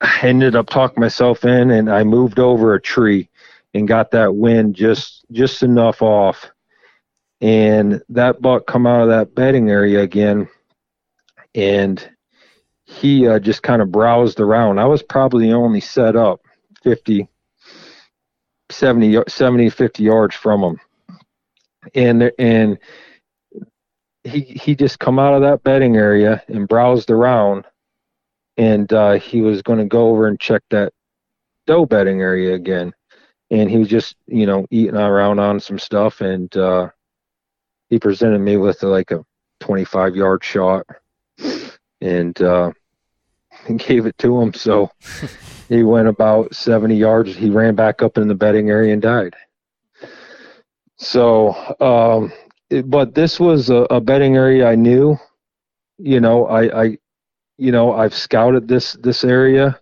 I ended up talking myself in, and I moved over a tree and got that wind just just enough off, and that buck come out of that bedding area again, and he uh, just kind of browsed around. I was probably only set up 50, 70, 70 50 yards from him, and and he he just come out of that bedding area and browsed around and uh, he was going to go over and check that doe bedding area again. And he was just, you know, eating around on some stuff, and uh, he presented me with like a 25 yard shot, and uh, [laughs] gave it to him. So [laughs] he went about 70 yards. He ran back up in the bedding area and died. So, um, it, but this was a, a bedding area I knew. You know, I, I you know I've scouted this this area.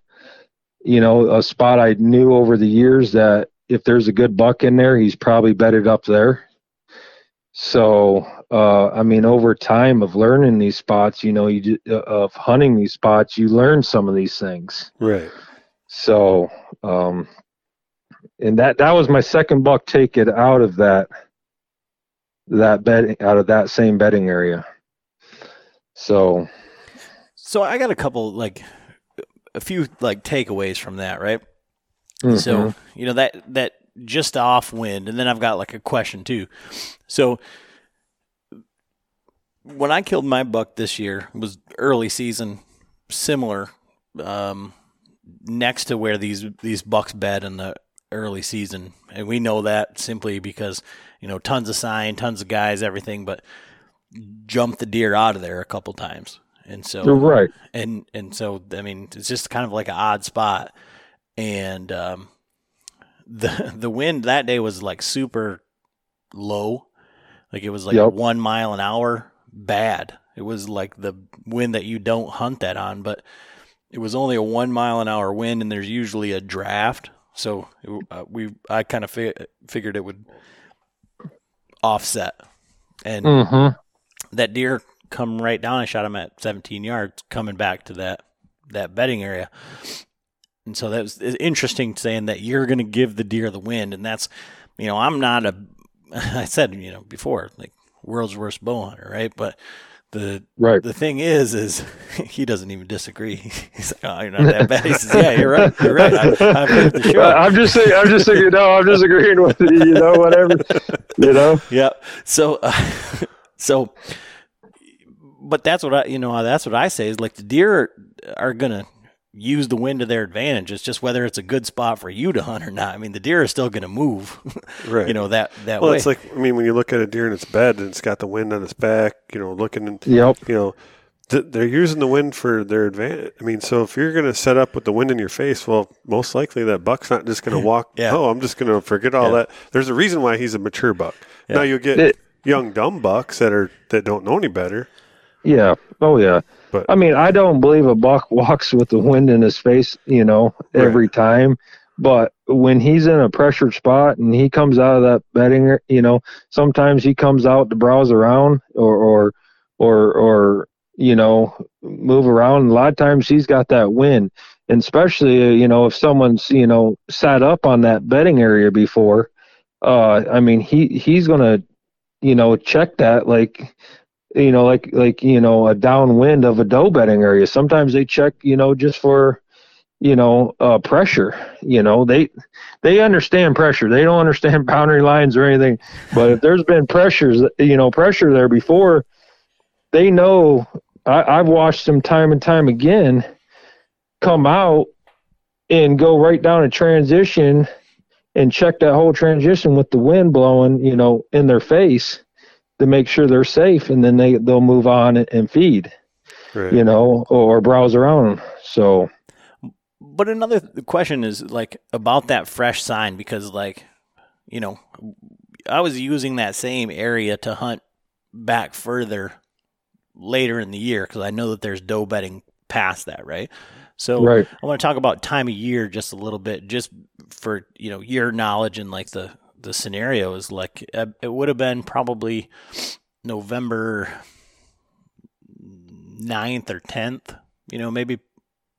You know, a spot I knew over the years that if there's a good buck in there, he's probably bedded up there. So, uh, I mean, over time of learning these spots, you know, you uh, of hunting these spots, you learn some of these things. Right. So, um, and that that was my second buck taken out of that that bedding out of that same bedding area. So, So I got a couple like a few like takeaways from that, right? mhm. So you know that that just off wind, and then I've got like a question too. So when I killed my buck this year, it was early season, similar, um, next to where these these bucks bed in the early season, and we know that simply because you know tons of sign, tons of guys, everything, but jumped the deer out of there a couple times, and so you're right. and and so I mean it's just kind of like an odd spot, and um, the [laughs] the wind that day was like super low, like it was like Yep. one mile an hour, bad. It was like the wind that you don't hunt that on, but it was only a one mile an hour wind, and there's usually a draft. So it, uh, we I kind of fi- figured it would offset, and Mm-hmm. that deer come right down. I shot him at 17 yards, coming back to that that bedding area. And so that was interesting saying that you're going to give the deer the wind, and that's, you know, I'm not a, [laughs] I said, you know, before like world's worst bow hunter, right? But the Right. the thing is, is [laughs] he doesn't even disagree. [laughs] He's like, oh, you're not that bad. He says, yeah, you're right. You're right. I, I've lived the show. I'm just saying. I'm just saying, No, I'm just agreeing with you. You know, whatever. You know. yeah. So, uh, so, but that's what I, you know, that's what I say is like the deer are gonna use the wind to their advantage. It's just whether it's a good spot for you to hunt or not. I mean, the deer is still gonna move, [laughs] Right. you know, that that well, way. it's like I mean, when you look at a deer in its bed and it's got the wind on its back, you know, looking and Yep. you know, th- they're using the wind for their advantage. I mean, so if you're going to set up with the wind in your face, well, most likely that buck's not just going [laughs] to walk. Yeah. Oh, I'm just going to forget all Yeah. that. There's a reason why he's a mature buck. Yeah. Now you get It- young dumb bucks that are that don't know any better. Yeah. Oh yeah. But- I mean, I don't believe a buck [laughs] walks with the wind in his face, you know, every time. But when he's in a pressured spot and he comes out of that bedding, you know, sometimes he comes out to browse around or or or or you know move around. A lot of times he's got that wind, and especially uh, you know if someone's you know sat up on that bedding area before. Uh, I mean, he he's gonna you know check that like you know, like like you know, a downwind of a doe bedding area. Sometimes they check, you know, just for, you know, uh, pressure. You know, they they understand pressure. They don't understand [laughs] boundary lines or anything. But if there's been pressures, you know, pressure there before, they know. I, I've watched them time and time again come out and go right down a transition and check that whole transition with the wind blowing, you know, in their face to make sure they're safe, and then they they'll move on and, and feed, Right. you know, or browse around. So But another th- question is like about that fresh sign because like you know I was using that same area to hunt back further later in the year because I know that there's doe bedding past that, right? So right, I want to talk about time of year just a little bit, just for you know your knowledge and like the the scenario is like uh, it would have been probably November 9th or tenth, you know, maybe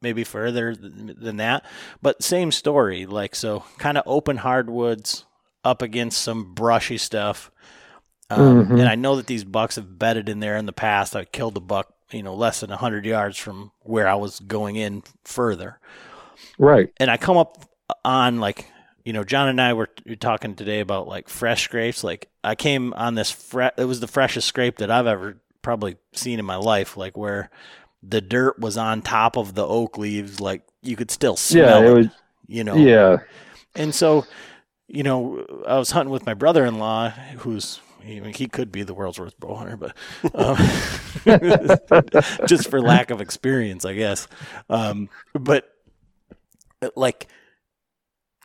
maybe further than that, but same story. Like so, kind of open hardwoods up against some brushy stuff. Um, Mhm. And I know that these bucks have bedded in there in the past. I killed a buck, you know, less than 100 yards from where I was going in further right, and I come up on like you know John and I were talking today about like fresh scrapes. Like I came on this it was the freshest scrape that I've ever probably seen in my life. Like where the dirt was on top of the oak leaves, like you could still yeah, smell it it. was, you know, yeah, and so you know I was hunting with my brother-in-law, who's I mean, he could be the world's worst bow hunter, but um, [laughs] just for lack of experience, I guess. Um, but like,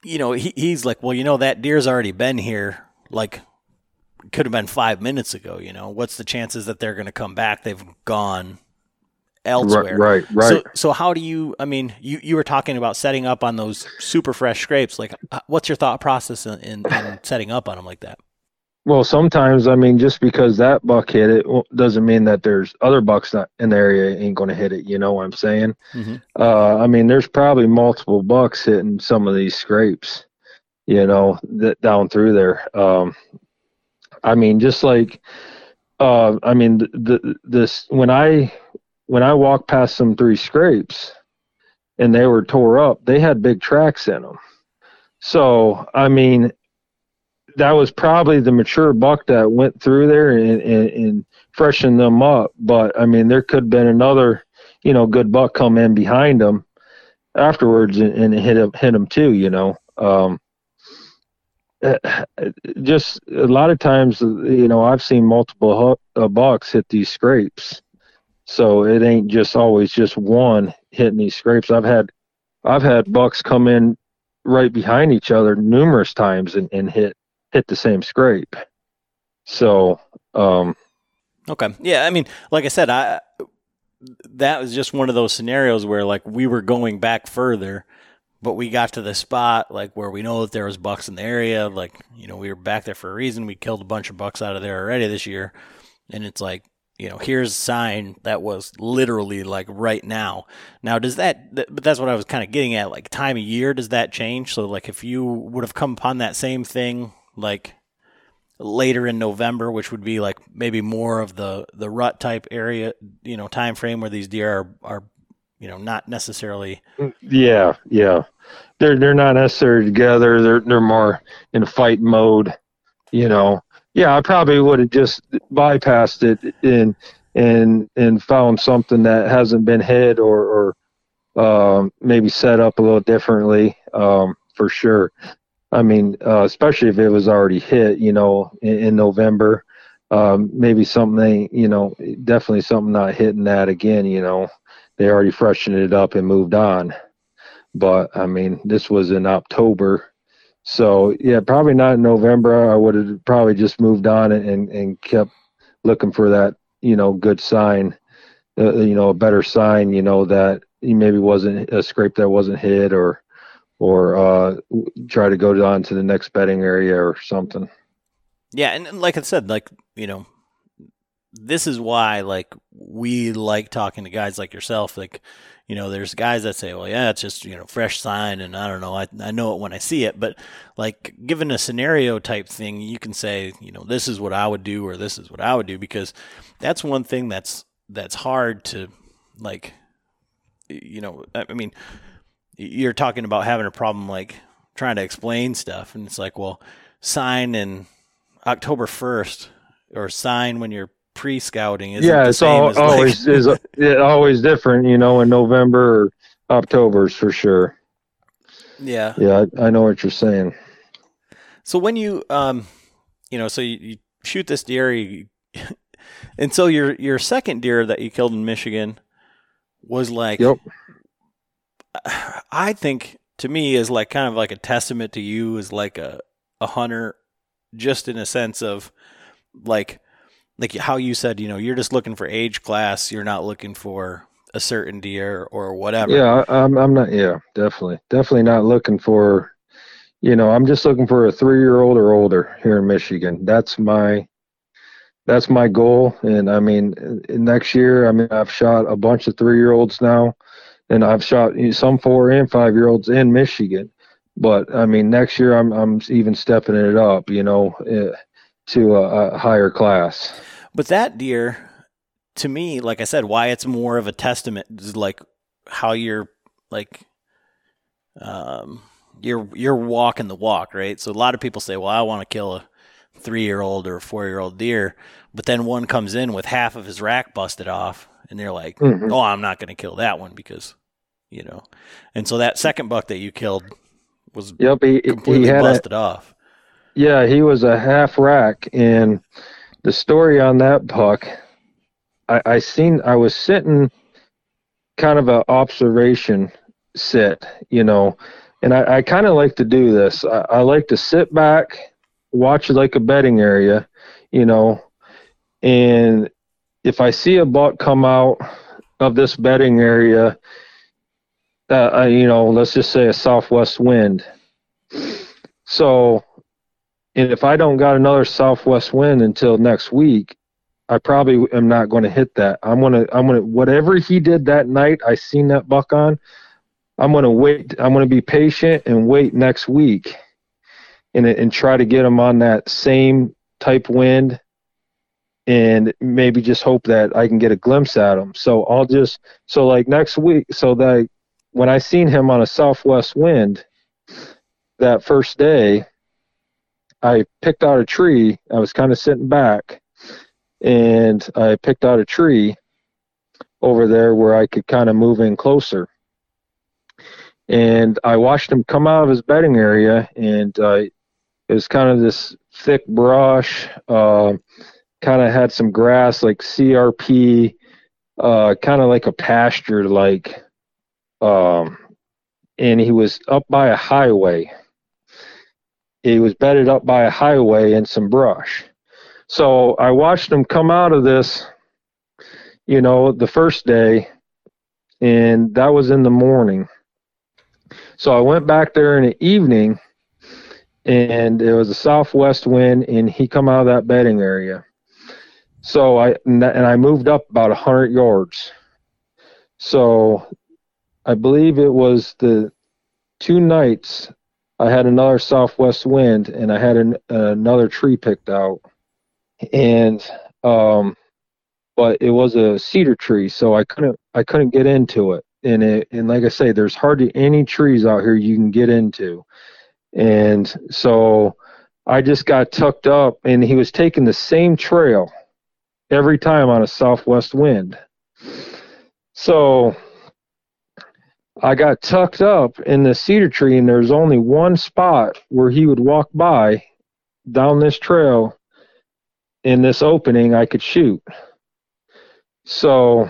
you know, he, he's like, well, you know, that deer's already been here. Like, could have been five minutes ago. You know, what's the chances that they're going to come back? They've gone elsewhere. right, right, right. So, so how do you? I mean, you, you were talking about setting up on those super fresh scrapes. Like, uh, what's your thought process in, in, in setting up on them like that? Well, sometimes I mean, just because that buck hit it doesn't mean that there's other bucks not in the area ain't going to hit it. You know what I'm saying? Mhm. Uh, I mean, there's probably multiple bucks hitting some of these scrapes, you know, that down through there. Um, I mean, just like, uh, I mean, the, the this when I when I walked past some three scrapes, and they were tore up, they had big tracks in them. So I mean, that was probably the mature buck that went through there and, and, and freshened them up. But I mean, there could have been another, you know, good buck come in behind them afterwards and, and hit him, hit him too. You know, um, [sighs] just a lot of times, you know, I've seen multiple uh, bucks hit these scrapes, so it ain't just always just one hitting these scrapes. I've had, I've had bucks come in right behind each other numerous times and, and hit hit the same scrape. So, um, Okay. Yeah, I mean, like I said, I that was just one of those scenarios where like we were going back further, but we got to the spot like where we know that there was bucks in the area, like, you know, we were back there for a reason. We killed a bunch of bucks out of there already this year. And it's like, you know, here's a sign that was literally like right now. Now, does that, but that's what I was kind of getting at, like time of year, does that change? So, like, if you would have come upon that same thing, like later in November, which would be like maybe more of the, the rut type area, you know, time frame where these deer are, are, you know, not necessarily. Yeah, yeah. They're they're not necessarily together. They're they're more in fight mode, you know yeah, I probably would have just bypassed it and and and found something that hasn't been hit or or um, maybe set up a little differently um, for sure. I mean, uh, especially if it was already hit, you know, in, in November, um, maybe something, you know, definitely something not hitting that again. You know, they already freshened it up and moved on. But I mean, this was in October so yeah, probably not in November. I would have probably just moved on and and kept looking for that you know good sign, uh, you know a better sign, you know that maybe wasn't a scrape that wasn't hit or or uh, try to go on to the next bedding area or something. Yeah, and like I said, like you know, this is why like we like talking to guys like yourself, like you know, there's guys that say, well, yeah, it's just, you know, fresh sign. And I don't know, I, I know it when I see it. But like given a scenario type thing, you can say, you know, this is what I would do or this is what I would do because that's one thing that's, that's hard to like, you know, I mean, you're talking about having a problem like trying to explain stuff. And it's like, well, sign in October 1st or sign when you're pre-scouting is yeah it's all, always like... is it always different you know in november or october's for sure. Yeah. Yeah I, I, know what you're saying. So when you um you know so you, you shoot this deer you, [laughs] and so your your second deer that you killed in michigan was like yep i think to me is like kind of like a testament to you as like a a hunter just in a sense of like like how you said, you know, you're just looking for age class. You're not looking for a certain deer or whatever. Yeah, I'm. I'm not. Yeah, definitely, definitely not looking for. You know, I'm just looking for a three-year-old or older here in Michigan. That's my. That's my goal, and I mean, next year, I mean, I've shot a bunch of three-year-olds now, and I've shot some four and five-year-olds in Michigan. But I mean, next year, I'm I'm even stepping it up. You know. Eh, to a, a higher class. But that deer, to me, like I said, why it's more of a testament is like how you're like um you're you're walking the walk, right? So a lot of people say, "Well, I want to kill a three year old or a four year old deer," but then one comes in with half of his rack busted off, and they're like, mm-hmm. "Oh, I'm not going to kill that one because." You know, and so that second buck that you killed was yep, he, completely he busted a, off. Yeah, he was a half rack, and the story on that buck, I, I seen I was sitting kind of a observation sit, you know, and I, I kind of like to do this. I, I like to sit back, watch like a bedding area, you know, and if I see a buck come out of this bedding area, uh, you know, let's just say a southwest wind. So and if I don't got another southwest wind until next week, I probably am not going to hit that. I'm gonna I'm gonna whatever he did that night. I seen that buck on. I'm gonna wait. I'm gonna be patient and wait next week, and and try to get him on that same type wind, and maybe just hope that I can get a glimpse at him. So I'll just so like next week. So that when I seen him on a southwest wind that first day, I picked out a tree. I was kind of sitting back, and I picked out a tree over there where I could kind of move in closer. And I watched him come out of his bedding area, and uh, it was kind of this thick brush. Uh, kind of had some grass, like CRP, uh, kind of like a pasture, like. Um, and he was up by a highway he was bedded up by a highway and some brush. So I watched him come out of this, you know, the first day, and that was in the morning. So I went back there in the evening, and it was a southwest wind, and he come out of that bedding area. So I and I moved up about a hundred yards. So I believe it was the two nights I had another southwest wind and I had an, another tree picked out, and um, but it was a cedar tree, so I couldn't I couldn't get into it. And it and like I say, there's hardly any trees out here you can get into, and so I just got tucked up, and he was taking the same trail every time on a southwest wind. So I got tucked up in the cedar tree, and there's only one spot where he would walk by down this trail in this opening I could shoot. So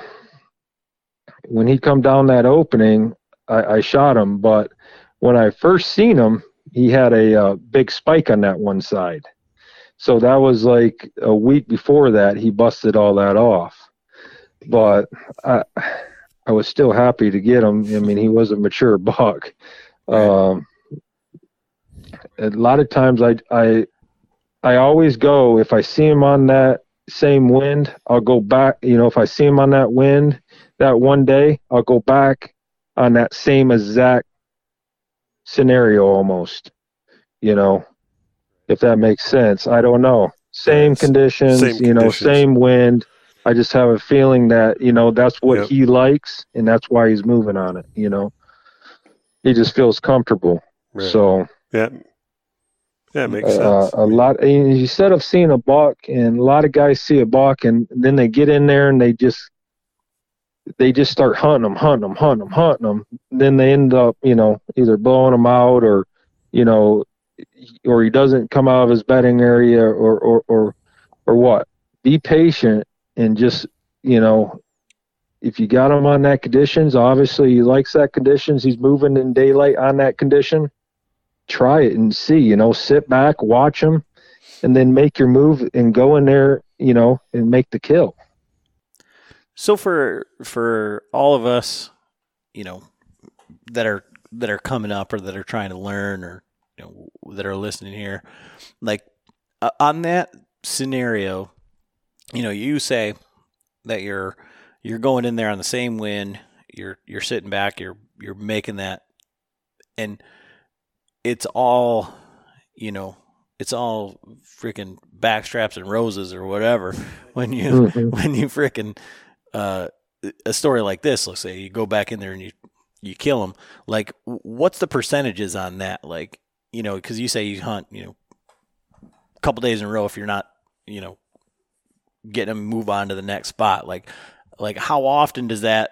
when he come down that opening, I, I shot him. But when I first seen him, he had a uh, big spike on that one side. So that was like a week before that he busted all that off. But I I was still happy to get him. I mean, he was a mature buck. Um, a lot of times I I I always go if I see him on that same wind, I'll go back. You know, if I see him on that wind that one day, I'll go back on that same exact scenario almost. You know, if that makes sense. I don't know. Same conditions, Same you know, conditions. same wind. I just have a feeling that, you know, that's what Yep. he likes and that's why he's moving on it, you know. He just feels comfortable. Right. So yeah, yeah, it makes uh, sense. a lot instead of seeing a buck and a lot of guys see a buck and then they get in there and they just they just start hunting them hunting them hunting them hunting them then they end up you know either blowing them out or you know or he doesn't come out of his bedding area or or or, or what. Be patient and just you know if you got him on that conditions obviously he likes that conditions he's moving in daylight on that condition try it and see you know sit back watch him, and then make your move and go in there you know and make the kill. So for for all of us, you know, that are that are coming up or that are trying to learn or you know that are listening here, like uh, on that scenario, you know, you say that you're you're going in there on the same wind, you're you're sitting back, you're you're making that, and it's all, you know, it's all freaking backstraps and roses or whatever [laughs] when you Mhm. when you freaking uh, a story like this, let's say you go back in there and you you kill them. Like, what's the percentages on that? Like, you know, because you say you hunt, you know, a couple days in a row if you're not, you know, getting them move on to the next spot. Like, like how often does that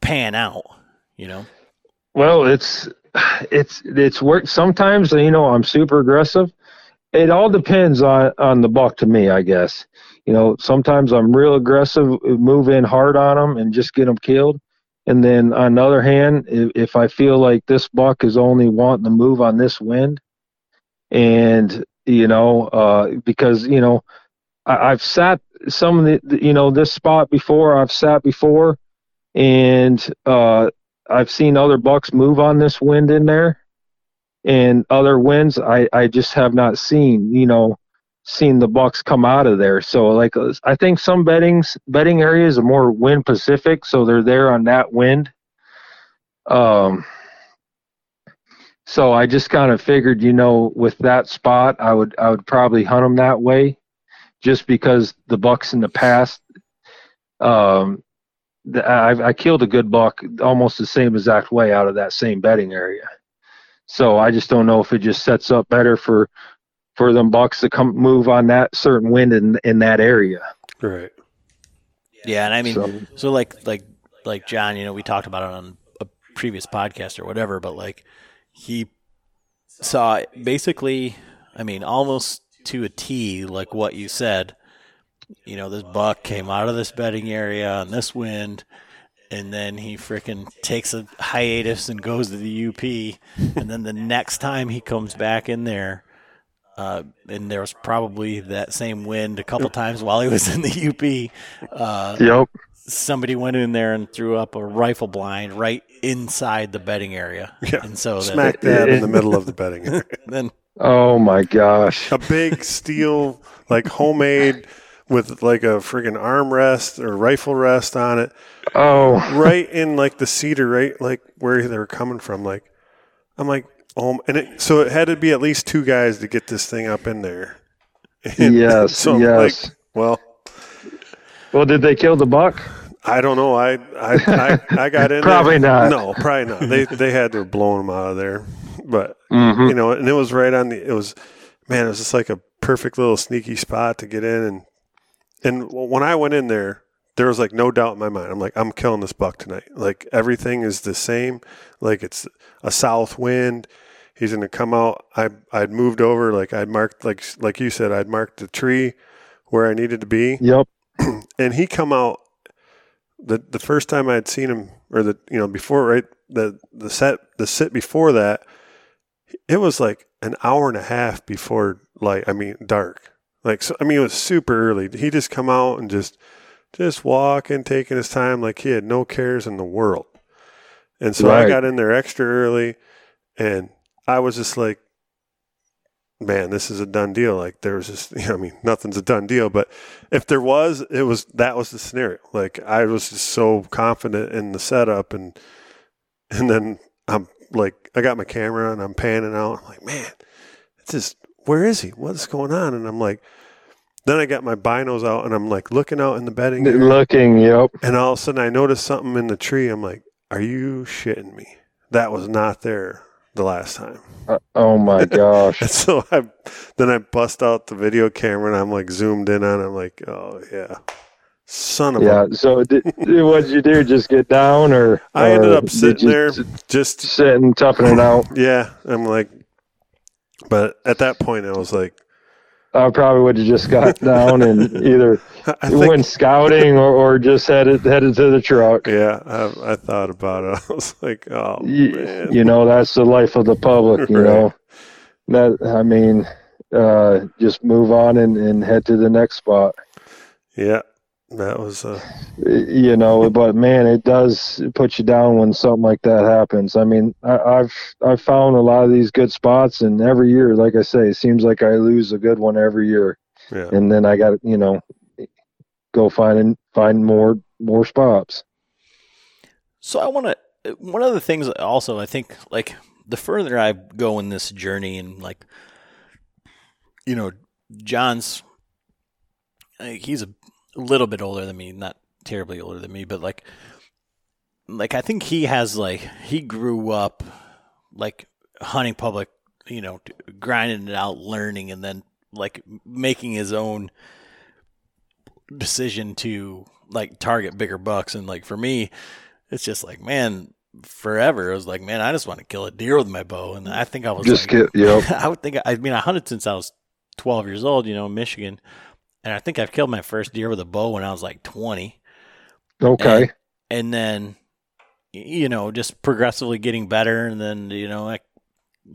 pan out? You know, Well, it's it's it's work. Sometimes you know I'm super aggressive. It all depends on on the buck to me, I guess. You know, sometimes I'm real aggressive, move in hard on them and just get them killed. And then on the other hand, if, if I feel like this buck is only wanting to move on this wind, and you know, uh, because you know, I, I've sat some of the the- you know this spot before. I've sat before, and uh, I've seen other bucks move on this wind in there, and other winds I I just have not seen. You know, seen the bucks come out of there. So like I think some beddings bedding areas are more wind Pacific, so they're there on that wind. Um. So I just kind of figured, you know, with that spot, I would I would probably hunt them that way, just because the bucks in the past, um, I, I killed a good buck almost the same exact way out of that same bedding area. So I just don't know if it just sets up better for for them bucks to come move on that certain wind in in that area. Right. yeah. And I mean, so So like like like John, you know, we talked about it on a previous podcast or whatever, but like he saw basically, I mean, almost to a T, like what you said. You know, this buck came out of this bedding area on this wind, and then he freaking takes a hiatus and goes to the UP, and then the next time he comes back in there. Uh, and there was probably that same wind a couple times while he was in the UP. Uh, yep. somebody went in there and threw up a rifle blind right inside the bedding area. Yeah. And so that, Smack dab in the [laughs] middle of the bedding area. [laughs] then Oh my gosh. A big steel, like homemade, with like a friggin' armrest or rifle rest on it, Oh, right in like the cedar, right like where they were coming from. Like, I'm like, oh, and it, so it had to be at least two guys to get this thing up in there. [laughs] And yes, so I'm like, yes. well, well, did they kill the buck? I don't know. I I I, I got in. [laughs] Probably there. not. No, probably not. They they had to have blown him out of there, but Mm-hmm. you know, and it was right on the. It was, man, it was just like a perfect little sneaky spot to get in, and and when I went in there, there was like no doubt in my mind. I'm like, I'm killing this buck tonight. Like everything is the same. Like it's a south wind. He's gonna come out. I I'd moved over. Like I'd marked like like you said. I'd marked the tree where I needed to be Yep. [clears throat] and he come out the the first time I'd seen him or the you know before right the the set the sit before that it was like an hour and a half before light I mean dark like so, I mean it was super early he just come out and just just walking taking his time like he had no cares in the world and so I got in there extra early and I was just like man, this is a done deal. Like there was just, you [laughs] know, I mean, nothing's a done deal, but if there was, it was that was the scenario. Like I was just so confident in the setup, and and then I'm like, I got my camera and I'm panning out. I'm like, man, it's just where is he? What's going on? And I'm like, then I got my binos out and I'm like looking out in the bedding, Looking. Yep. and all of a sudden I noticed something in the tree. I'm like, are you shitting me? That was not there the last time. Uh, oh my [laughs] gosh. So I then I bust out the video camera and I'm like zoomed in on it. I'm like, oh yeah. Son of Yeah. a So [laughs] did, what'd you do? Just get down, or I ended up sitting there just sitting, toughing it out? [laughs] yeah. I'm like but at that point I was like I probably would have just got down and [laughs] either think went scouting or, or just headed headed to the truck. yeah, I, I thought about it. [laughs] I was like, oh you, man. you know that's the life of the public you Right. know that i mean uh just move on and, and head to the next spot Yeah. That was uh you know but man it does put you down when something like that happens i mean I, i've i've found a lot of these good spots and every year like i say it seems like i lose a good one every year yeah. and then i got to, you know go find and find more more spots So I want to. One of the things also, I think, like the further I go in this journey, and like, you know, John's, he's a little bit older than me, not terribly older than me, but like, like I think he has like he grew up like hunting public, you know, grinding it out, learning, and then like making his own decision to like target bigger bucks. And like for me, it's just like, man, forever. I was like, man, I just want to kill a deer with my bow. And I think I was just like, get yep [laughs] I would think, I mean, I hunted since I was 12 years old, you know, in Michigan. And I think I've killed my first deer with a bow when I was like 20. okay And then, you know, just progressively getting better. And then, you know, I,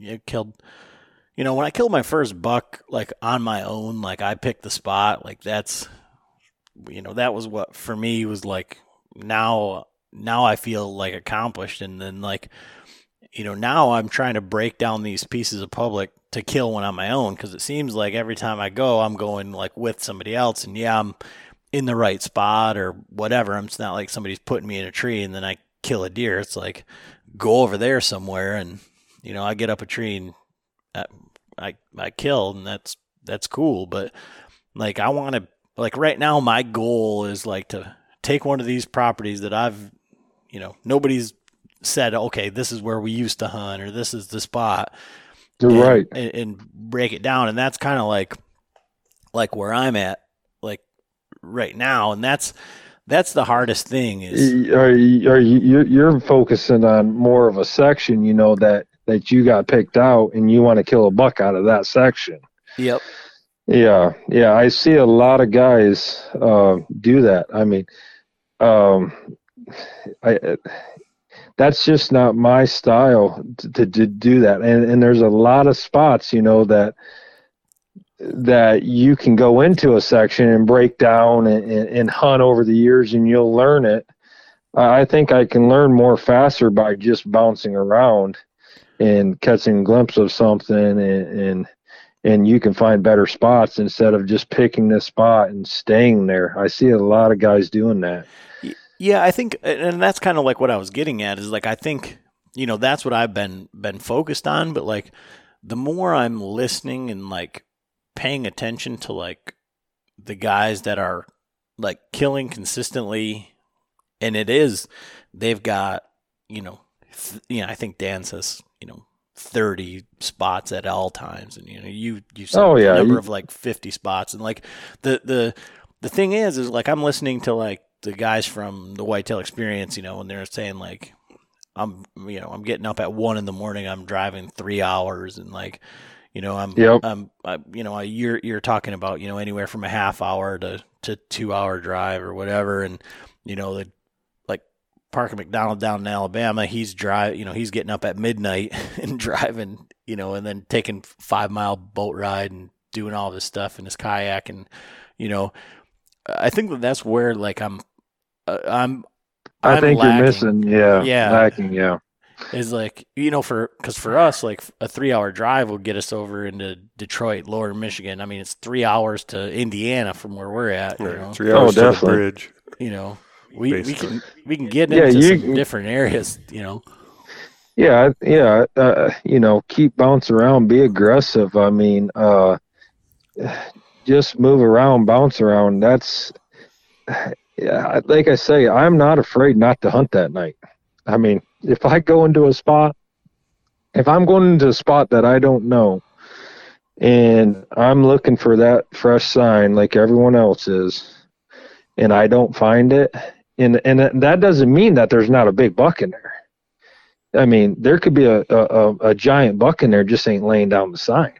I killed, you know, when I killed my first buck, like on my own, like I picked the spot, like that's, you know, that was what for me was like now, now I feel like accomplished. And then, like, you know, now I'm trying to break down these pieces of public to kill one on my own because it seems like every time I go, I'm going like with somebody else. And yeah, I'm in the right spot or whatever. It's not like somebody's putting me in a tree and then I kill a deer. It's like go over there somewhere and, you know, I get up a tree and I, I, I kill and that's, that's cool. But like, I want to, like right now, my goal is like to take one of these properties that I've, you know, nobody's said, okay, this is where we used to hunt or this is the spot you're and, right. and, and break it down. And that's kind of like like where i'm at like right now. And that's that's the hardest thing is are you, are you you're, you're focusing on more of a section you know that that you got picked out and you want to kill a buck out of that section. Yep. Yeah yeah i see a lot of guys uh, do that. I mean um i that's just not my style to, to, to do that and and there's a lot of spots you know that that you can go into a section and break down and, and, hunt over the years and you'll learn it I think I can learn more faster by just bouncing around and catching a glimpse of something and, and and you can find better spots instead of just picking this spot and staying there. I see a lot of guys doing that. Yeah, I think, and that's kind of like what I was getting at is like I think you know that's what I've been been focused on, but like the more I'm listening and like paying attention to like the guys that are like killing consistently, and it is they've got you know th- you know I think Dan says you know 30 spots at all times and you know you you said Oh, yeah, a number you- of like 50 spots and like the the the thing is is like I'm listening to like the guys from the whitetail experience you know when they're saying like I'm you know I'm getting up at one in the morning I'm driving three hours and like you know I'm Yep. I'm I, you know you're you're talking about you know anywhere from a half hour to to two hour drive or whatever and you know the like Parker McDonald down in Alabama he's drive you know he's getting up at midnight [laughs] and driving you know and then taking five mile boat ride and doing all this stuff in his kayak and you know I think that that's where like I'm uh, I'm I I'm think lacking you're missing, yeah, Yeah. lacking, yeah. is like you know for because for us like a three hour drive will get us over into Detroit, Lower Michigan. I mean it's three hours to Indiana from where we're at. You Right. know, Three Oh, hours to the definitely. bridge. you know we, we can we can get Yeah, into you- some different areas. You know, Yeah, yeah. Uh, you know, keep bouncing around, be aggressive. I mean, uh, [sighs] just move around, bounce around. That's, yeah. Like I say, I'm not afraid not to hunt that night. I mean, if I go into a spot, if I'm going into a spot that I don't know, and I'm looking for that fresh sign like everyone else is, and I don't find it, and and that doesn't mean that there's not a big buck in there. I mean, there could be a, a, a- giant buck in there just ain't laying down the sign,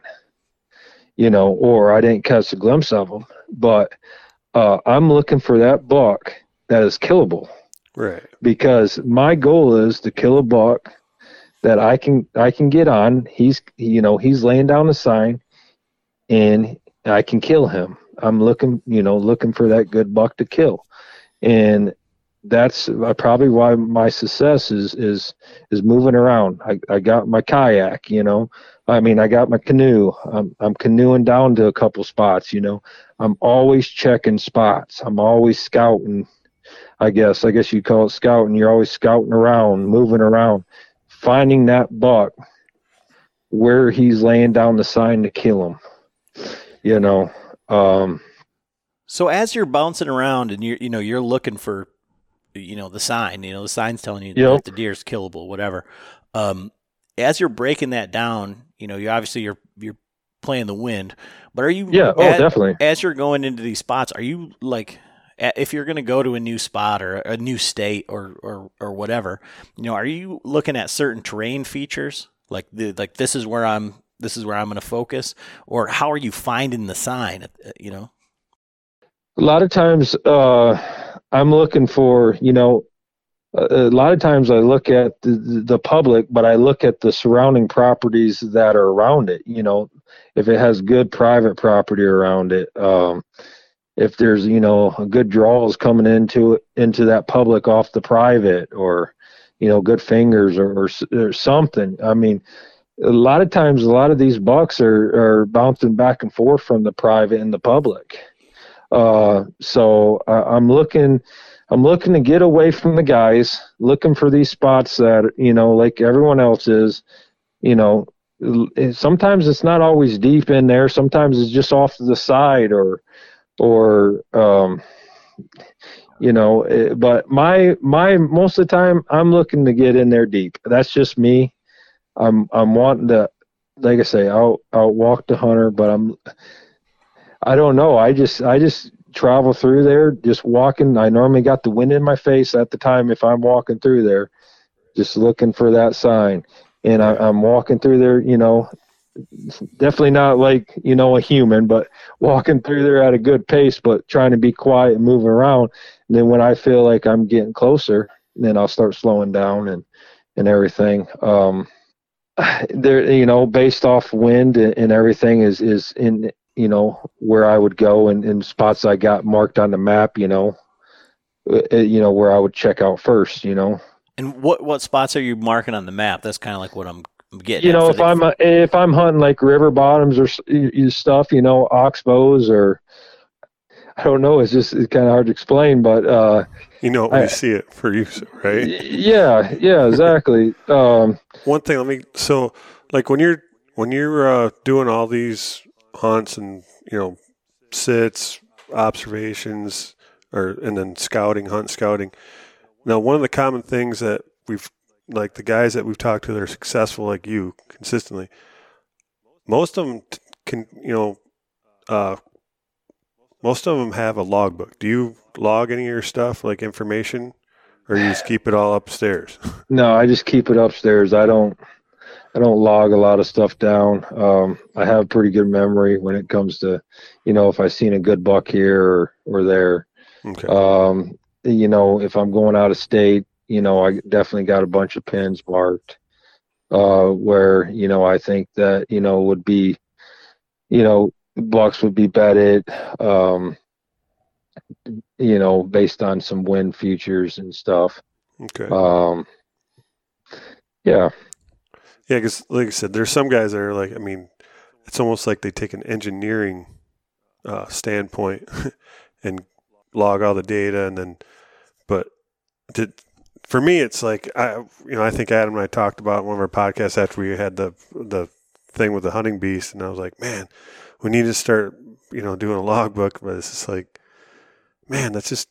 you know, or I didn't catch a glimpse of him. But uh, I'm looking for that buck that is killable Right. because my goal is to kill a buck that I can I can get on. He's you know he's laying down the sign, and I can kill him. I'm looking you know looking for that good buck to kill, and that's uh, probably why my success is is is moving around. I, I got my kayak, you know. I mean, I got my canoe. I'm I'm canoeing down to a couple spots, you know. I'm always checking spots. I'm always scouting. I guess I guess you call it scouting. You're always scouting around, moving around, finding that buck where he's laying down the sign to kill him. You know. Um, so as you're bouncing around and you're you know you're looking for you know the sign, you know the sign's telling you Yep. that the deer's killable, whatever. Um, as you're breaking that down, you know you obviously you're you're playing the wind, but are you yeah. Oh, at- definitely. as you're going into these spots, are you like, if you're going to go to a new spot or a new state or, or, or whatever, you know, are you looking at certain terrain features? Like the, like this is where I'm, this is where I'm going to focus or how are you finding the sign? uh, You know? a lot of times uh i'm looking for you know a, a lot of times i look at the, the public but i look at the surrounding properties that are around it you know if it has good private property around it um if there's you know good draws coming into into that public off the private or you know good fingers or, or, or something i mean a lot of times a lot of these bucks are are bouncing back and forth from the private and the public uh, so I, I'm looking, I'm looking to get away from the guys, looking for these spots that you know, like everyone else is. You know, sometimes it's not always deep in there. Sometimes it's just off to the side or, or um, you know. eh, But my my most of the time, I'm looking to get in there deep. That's just me. I'm I'm wanting to, like I say, I'll I'll walk the hunter, but I'm I don't know. I just I just travel through there, just walking. I normally got the wind in my face at the time if I'm walking through there, just looking for that sign. And I, I'm walking through there, you know, definitely not like you know a human, but walking through there at a good pace, but trying to be quiet and moving around. And then when I feel like I'm getting closer, then I'll start slowing down and and everything. Um, [sighs] there, you know, based off wind and, and everything is is in you know where I would go and, in spots I got marked on the map. You know, uh, you know where I would check out first. You know, And what, what spots are you marking on the map? That's kind of like what I'm, I'm getting you know, for if the- I'm uh, if I'm hunting like river bottoms or s- y- y- stuff, you know, oxbows or I don't know. It's just it's kind of hard to explain, but uh, You know, we I- see it for you, right? yeah, yeah, exactly. [laughs] um, One thing, let me. So, like when you're when you're uh, doing all these hunts and you know sits, observations, or and then scouting, hunt scouting. Now, one of the common things that we've like the guys that we've talked to that are successful, like you, consistently. Most of them can, you know, uh, most of them have a logbook. Do you log any of your stuff, like information, or you just keep it all upstairs? [laughs] no, I just keep it upstairs. I don't I don't log a lot of stuff down. Um, I have pretty good memory when it comes to, you know, if I seen a good buck here or, or there. Okay. Um, you know, if I'm going out of state, you know, I definitely got a bunch of pins marked uh, where, you know, I think that, you know, would be, you know, bucks would be betted, um, you know, based on some wind futures and stuff. Okay. Um, yeah. Yeah, because like I said, there's some guys that are like, I mean, it's almost like they take an engineering uh, standpoint [laughs] and log all the data, and then, did, for me, it's like I, you know, I think Adam and I talked about one of our podcasts after we had the the thing with the hunting beast, and I was like, man, we need to start, you know, doing a logbook, but it's just like, man, that's just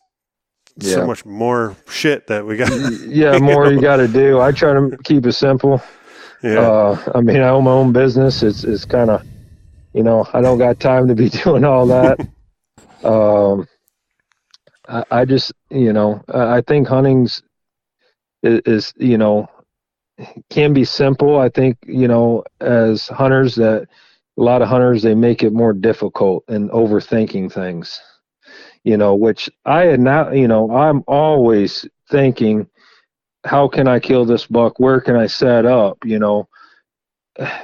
Yeah. so much more shit that we got. yeah, [laughs] more you got to do. I try to keep it simple. yeah, Uh, I mean, I own my own business. It's it's kind of, you know, I don't got time to be [laughs] doing all that. [laughs] um, I, I just, you know, I think hunting's is, is, you know, can be simple. I think, you know, as hunters that a lot of hunters they make it more difficult and overthinking things. You know, which I had not, you know, I'm always thinking how can I kill this buck? Where can I set up? You know,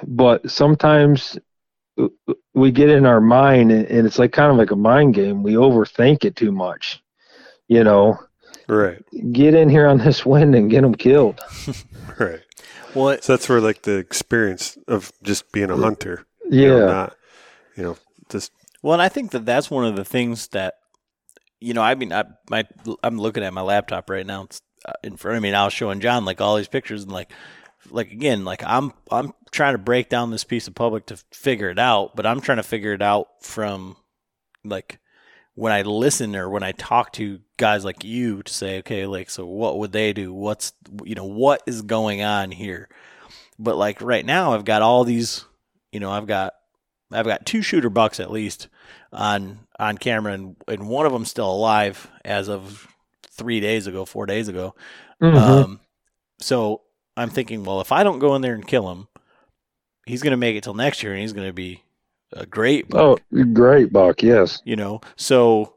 but sometimes we get in our mind and it's like kind of like a mind game. We overthink it too much. You know, right, get in here on this wind and get them killed. [laughs] right. well, So that's where like the experience of just being a hunter. you Yeah. know, not you know just Well, and I think that that's one of the things that, you know, I mean, I, my, I'm looking at my laptop right now. It's uh, in front of me, and I was showing John like all these pictures, and like, like again, like I'm, I'm trying to break down this piece of public to figure it out, but I'm trying to figure it out from, like, when I listen or when I talk to guys like you to say, okay, like, so what would they do? What's, you know, what is going on here? But like right now, I've got all these, you know, I've got I've got two shooter bucks at least on on camera, and, and one of them still alive as of three days ago, four days ago. Mhm. Um, so I'm thinking, well, if I don't go in there and kill him, he's going to make it till next year, and he's going to be a great buck. oh, great buck. Yes. You know, so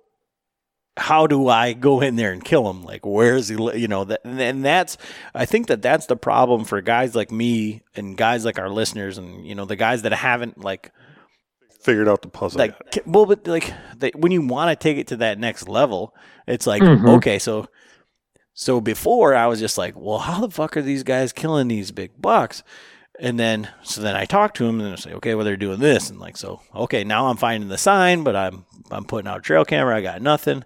how do I go in there and kill him? Like, where is he? You know, that, and- and that's, I think that that's the problem for guys like me and guys like our listeners, and you know, the guys that haven't like figured out the puzzle. like yet. well but like they, when you want to take it to that next level it's like Mhm. okay so so before i was just like well how the fuck are these guys killing these big bucks and then so then i talk to them and they say okay well they're doing this and like so okay now i'm finding the sign but i'm i'm putting out a trail camera i got nothing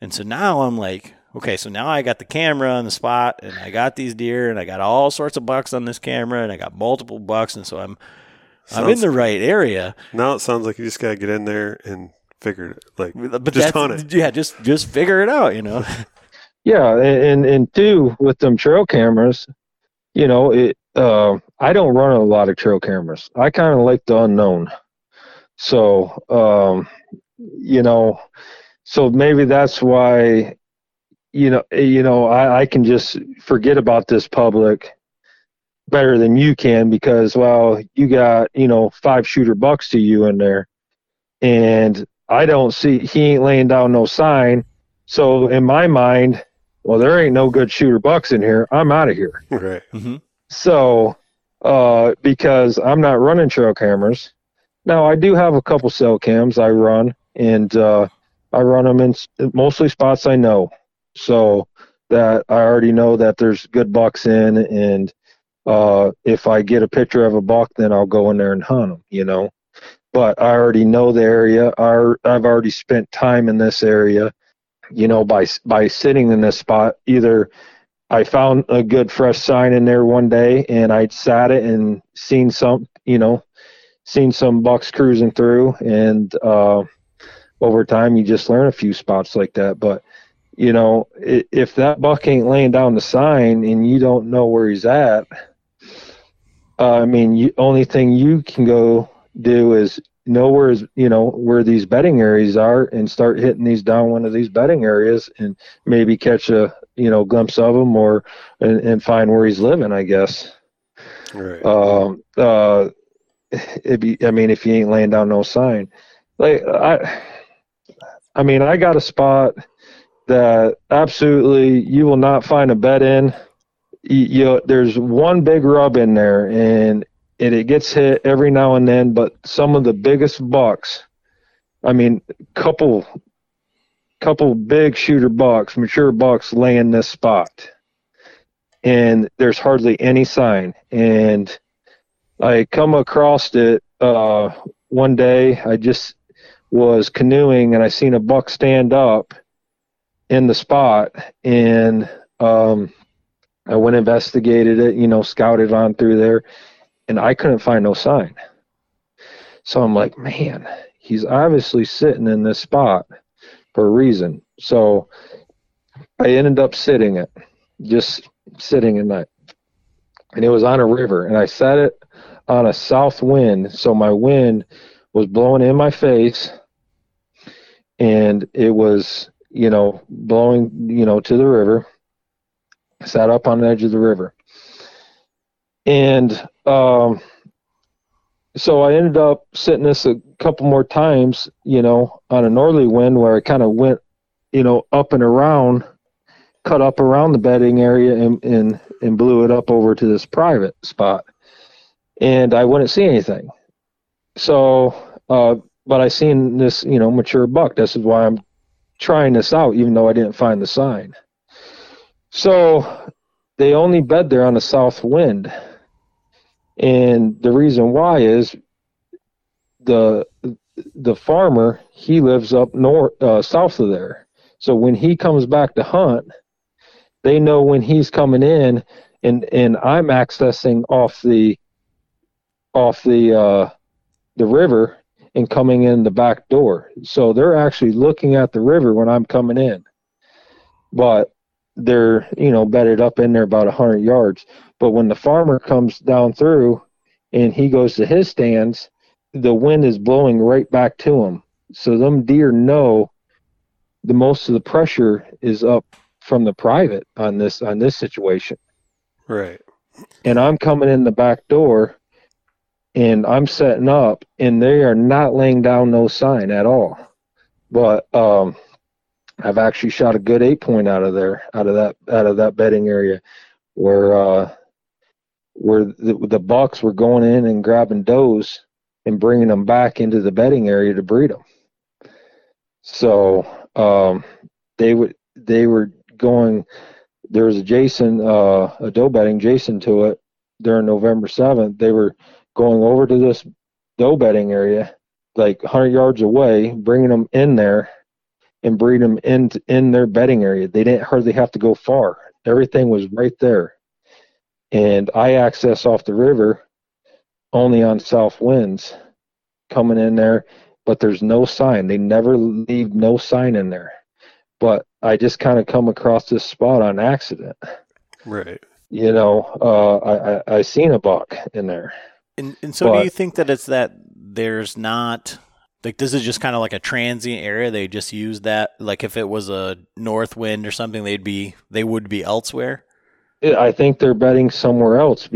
and so now i'm like okay so now i got the camera on the spot and i got these deer and i got all sorts of bucks on this camera and i got multiple bucks and so i'm i'm in the right area now it sounds like you just gotta get in there and figure it. Like but just that's- hunt it. Yeah, just just figure it out. You know. [laughs] Yeah, and and, and two with them trail cameras, you know, it. Uh, I don't run a lot of trail cameras. I kind of like the unknown. So, um, you know, so maybe that's why, you know, you know, I, I can just forget about this public better than you can because well, you got you know five shooter bucks to you in there, and I don't see he ain't laying down no sign. So in my mind, well, there ain't no good shooter bucks in here. I'm out of here. Right. hmm So, uh, because I'm not running trail cameras. Now I do have a couple cell cams I run, and uh, I run them in mostly spots I know, so that I already know that there's good bucks in, and uh, if I get a picture of a buck, then I'll go in there and hunt them, you know. But I already know the area. I, I've already spent time in this area, you know, by by sitting in this spot. Either I found a good fresh sign in there one day, and I sat it and seen some, you know, seen some bucks cruising through, and uh, over time you just learn a few spots like that. But you know, if that buck ain't laying down the sign and you don't know where he's at, uh, I mean, you, only thing you can go do is know where is you know where these bedding areas are and start hitting these down one of these bedding areas and maybe catch a you know glimpse of him or and, and find where he's living. I guess. Right. Um. Uh. If you, I mean, if you ain't laying down no sign, like I, I mean, I got a spot that absolutely you will not find a bed in you, you there's one big rub in there and and it gets hit every now and then but some of the biggest bucks i mean couple couple big shooter bucks mature bucks lay in this spot. And there's hardly any sign. And i come across it uh, one day i just was canoeing and i seen a buck stand up in the spot and um, I went investigated it, you know, scouted on through there, and I couldn't find no sign. So I'm like, man, he's obviously sitting in this spot for a reason. So I ended up sitting it, just sitting in that, and it was on a river, and I sat it on a south wind, so my wind was blowing in my face, and it was, you know, blowing, you know, to the river sat up on the edge of the river. And um, so I ended up sitting this a couple more times, you know, on a northerly wind where I kind of went, you know, up and around, cut up around the bedding area and, and, and blew it up over to this private spot. And I wouldn't see anything. So, uh, but I seen this, you know, mature buck. This is why I'm trying this out, even though I didn't find the sign. So they only bed there on the south wind. And the reason why is the the farmer he lives up north uh, south of there. So when he comes back to hunt, they know when he's coming in and and I'm accessing off the off the uh, the river and coming in the back door. So they're actually looking at the river when I'm coming in. But they're you know bedded up in there about a hundred yards. But when the farmer comes down through and he goes to his stands, the wind is blowing right back to him. So them deer know the most of the pressure is up from the private on this on this situation. Right. And I'm coming in the back door and I'm setting up and they are not laying down no sign at all. But um I've actually shot a good eight point out of there, out of that, out of that bedding area, where uh, where the, the bucks were going in and grabbing does and bringing them back into the bedding area to breed them. So um, they would they were going. There was a Jason, uh, a doe bedding Jason to it during November seventh. They were going over to this doe bedding area, like 100 yards away, bringing them in there and breed them in in their bedding area. They didn't hardly have to go far. Everything was right there. And I access off the river only on south winds coming in there, but there's no sign. They never leave no sign in there. But I just kind of come across this spot on accident. Right. You know, uh, I, I I seen a buck in there. And and so, but, do you think that it's that there's not like this is just kind of like a transient area. They just use that. Like if it was a north wind or something, they'd be they would be elsewhere. I think they're betting somewhere else.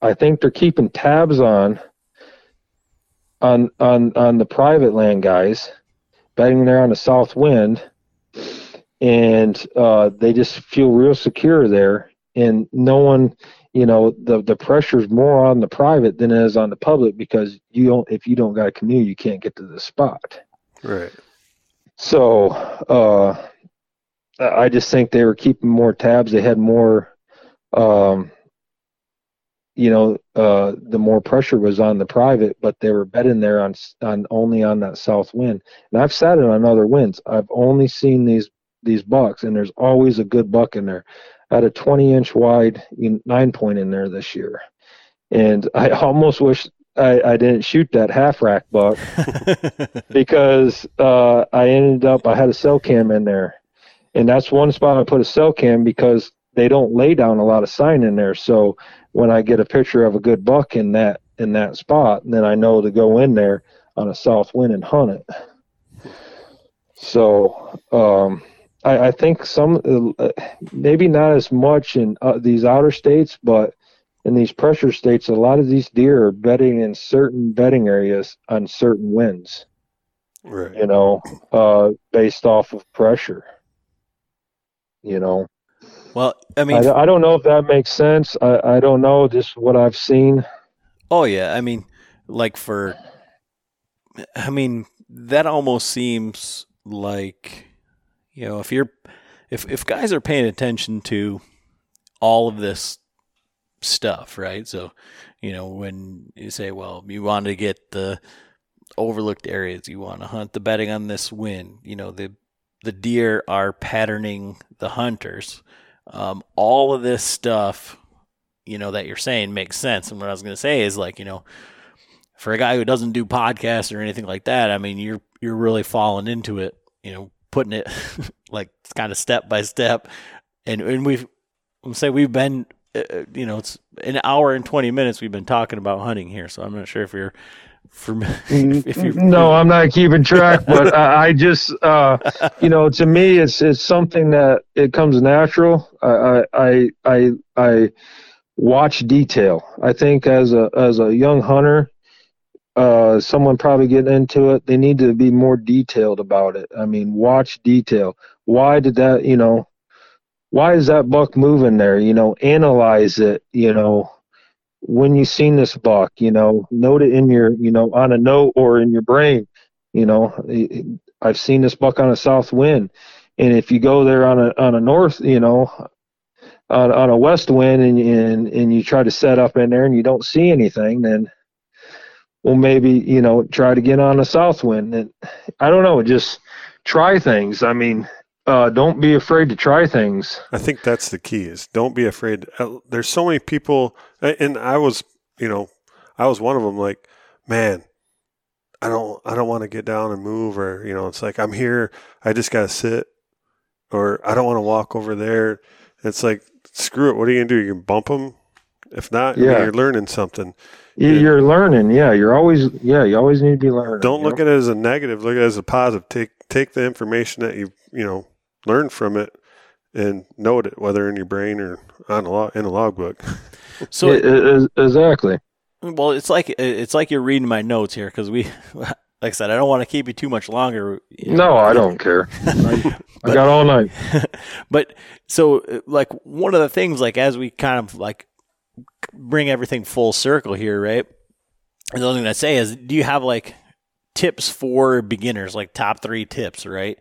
I think they're keeping tabs on on on on the private land guys, betting there on the south wind, and uh, they just feel real secure there. And no one you know the the pressure is more on the private than it is on the public because you don't if you don't got a canoe you can't get to the spot right so uh i just think they were keeping more tabs they had more um you know, uh, the more pressure was on the private, but they were betting there on on only on that south wind. And I've sat it on other winds. I've only seen these these bucks, and there's always a good buck in there. I had a 20 inch wide nine point in there this year, and I [laughs] almost wish I, I didn't shoot that half rack buck [laughs] because uh, I ended up I had a cell cam in there, and that's one spot I put a cell cam because they don't lay down a lot of sign in there. So when I get a picture of a good buck in that in that spot, then I know to go in there on a south wind and hunt it. So um, I, I, think some uh, maybe not as much in uh, these outer states, but in these pressure states, a lot of these deer are bedding in certain bedding areas on certain winds. Right. You know, uh, based off of pressure. You know. Well, I mean, I, I, don't know if that makes sense. I, I don't know, just what I've seen. Oh yeah, I mean, like for, I mean, that almost seems like, you know, if you're, if if guys are paying attention to all of this stuff, right? So, you know, when you say, well, you want to get the overlooked areas, you want to hunt the bedding on this wind, you know, the the deer are patterning the hunters um, all of this stuff, you know, that you're saying makes sense. And what I was going to say is like, you know, for a guy who doesn't do podcasts or anything like that, I mean, you're you're really falling into it, you know, putting it [laughs] like it's kind of step by step. And and we've I'm say we've been uh, uh, you know, it's an hour and 20 minutes we've been talking about hunting here, so I'm not sure if you're for [laughs] if you no i'm not keeping track but i just uh [laughs] you know to me it's it's something that it comes natural. I i i i watch detail. I think as a as a young hunter uh someone probably getting into it they need to be more detailed about it. I mean watch detail. Why did that you know why is that buck moving there? You know analyze it you know. When you seen this buck, you know, note it in your, you know, on a note or in your brain, you know, I've seen this buck on a south wind. And if you go there on a, on a north, you know, on, on a west wind and, and, and you try to set up in there and you don't see anything, then, well, maybe, you know, try to get on a south wind. And I don't know, just try things. I mean, uh, don't be afraid to try things. I think that's the key is don't be afraid. Uh, there's so many people, and I was, you know, I was one of them. Like, man, I don't, I don't want to get down and move, or you know, it's like I'm here. I just gotta sit, or I don't want to walk over there. It's like screw it. What are you gonna do? You can bump them. If not, yeah. I mean, you're learning something. You're learning, yeah. You're always, yeah. You always need to be learning. Don't look know? at it as a negative. Look at it as a positive. Take take the information that you you know learn from it and note it, whether in your brain or on a log, in a logbook. [laughs] so it, exactly. Well, it's like it's like you're reading my notes here because we, [laughs] like I said, I don't want to keep you too much longer. You know. No, I don't care. [laughs] I, I got all night. but so, like one of the things, like as we kind of like bring everything full circle here, right? And the only thing I say is, do you have like tips for beginners, like top three tips, right?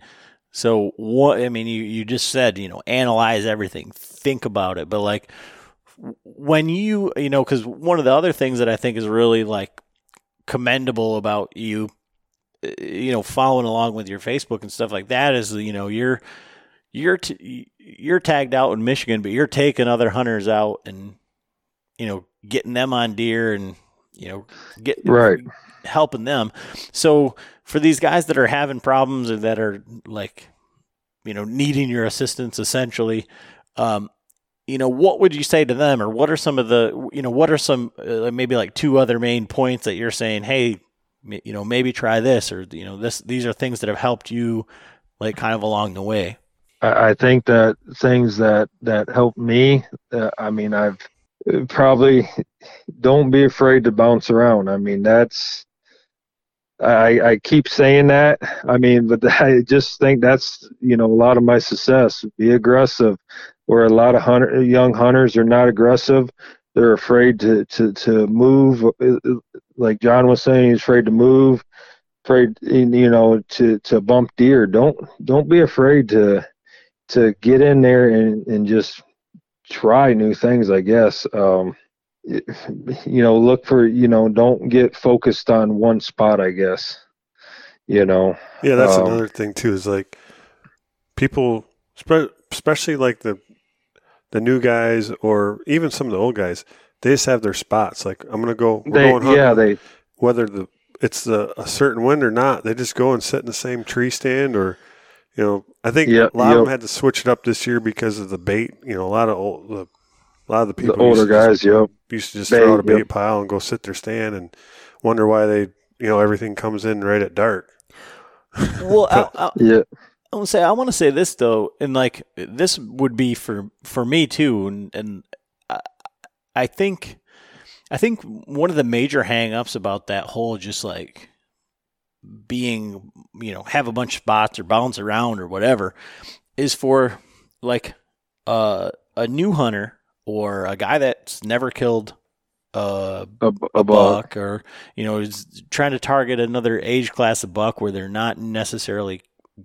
So what I mean, you you just said you know analyze everything, think about it, but like when you you know because one of the other things that I think is really like commendable about you, uh, you know, following along with your Facebook and stuff like that is you know you're you're t- you're tagged out in Michigan, but you're taking other hunters out and you know getting them on deer and you know get right helping them. So for these guys that are having problems or that are like, you know, needing your assistance essentially, um, you know, what would you say to them, or what are some of the, you know, what are some uh, maybe like two other main points that you're saying, hey, you know, maybe try this, or you know, this these are things that have helped you, like kind of along the way. I think that things that that help me. Uh, I mean, I've probably don't be afraid to bounce around. I mean, that's I, I keep saying that. I mean, but [laughs] I just think that's you know a lot of my success. Be aggressive, where a lot of hunter, young hunters are not aggressive. They're afraid to to to move. Uh, uh, like John was saying, he's afraid to move, afraid you know to to bump deer. Don't don't be afraid to to get in there and and just try new things. I guess. Um, [laughs] you know, look for you know, don't get focused on one spot. I guess, you know. Yeah, that's Um, another thing too. Is like people, especially like the the new guys or even some of the old guys, they just have their spots. Like I'm gonna go. We're They going hunting. yeah they whether the it's the, a certain wind or not, they just go and sit in the same tree stand or. You know, I think Yep, a lot of them had to switch it up this year because of the bait. You know, a lot of old, the, a lot of the people, the older used to just- guys. Yep. used to just Bait, throw out a bait yep. pile and go sit their stand and wonder why they, you know, everything comes in right at dark. [laughs] Well, I, I, Yeah. I want to say I want to say this though, and like this would be for for me too, and and I, I think I think one of the major hangups about that whole just like being you know have a bunch of spots or bounce around or whatever is for like uh, a new hunter or a guy that's never killed uh, A, a buck. buck or you know is trying to target another age class of buck where they're not necessarily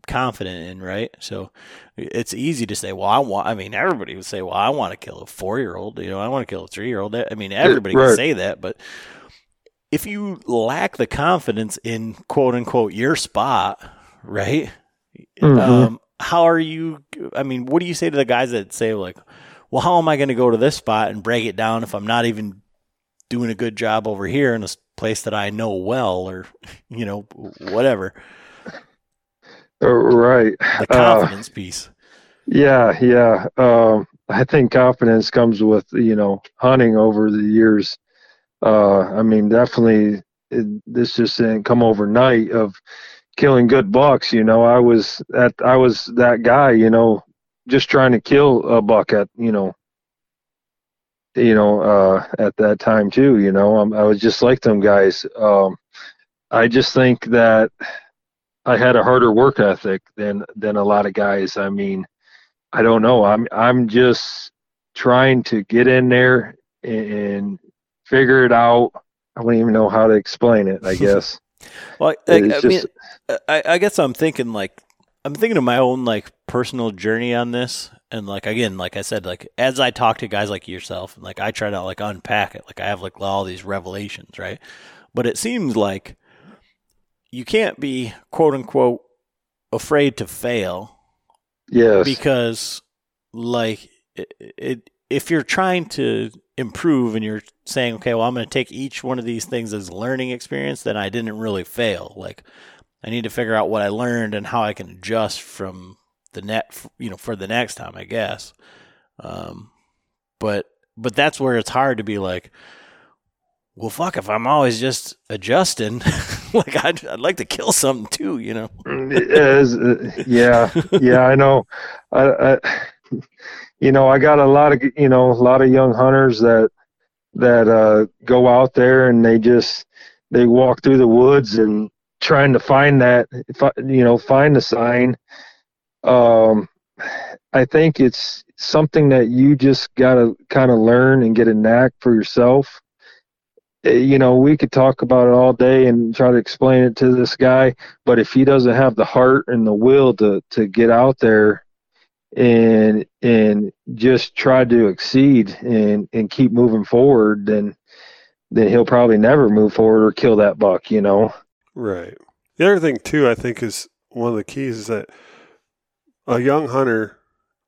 confident in right? So it's easy to say well i want i mean everybody would say well i want to kill a four year old you know i want to kill a three year old i mean everybody can say that but if you lack the confidence in quote unquote your spot right Mhm. um, how are you i mean what do you say to the guys that say like well how am i going to go to this spot and break it down if i'm not even doing a good job over here in a place that i know well or you know whatever Uh, right. the Uh, confidence piece Yeah, yeah. Um, I think confidence comes with you know hunting over the years. Uh, I mean, definitely, it, this just didn't come overnight of killing good bucks. You know, I was at I was that guy. You know, just trying to kill a buck at you know, you know, uh, at that time too. You know, i I was just like them guys. Um, I just think that I had a harder work ethic than than a lot of guys. I mean. I don't know. I'm I'm just trying to get in there and figure it out. I don't even know how to explain it. I [laughs] guess well I, I It's mean I, I guess i'm thinking like i'm thinking of my own like personal journey on this and like again like i said like as i talk to guys like yourself like i try to like unpack it like i have like all these revelations right but it seems like you can't be quote unquote afraid to fail yes, because like it, it if you're trying to improve and you're saying okay well i'm going to take each one of these things as learning experience then i didn't really fail like i need to figure out what i learned and how i can adjust from the net you know for the next time i guess um but but that's where it's hard to be like well fuck if i'm always just adjusting [laughs] like I'd, I'd like to kill something too you know is, uh, yeah, yeah. I know. I, I, [laughs] you know, I got a lot of you know a lot of young hunters that that uh, go out there and they just they walk through the woods and trying to find that you know find the sign. Um, I think it's something that you just gotta kind of learn and get a knack for yourself. Uh, You know, we could talk about it all day and try to explain it to this guy, but if he doesn't have the heart and the will to to get out there and and just try to exceed and and keep moving forward, then then he'll probably never move forward or kill that buck. You know. Right. The other thing too, I think, is one of the keys is that a young hunter.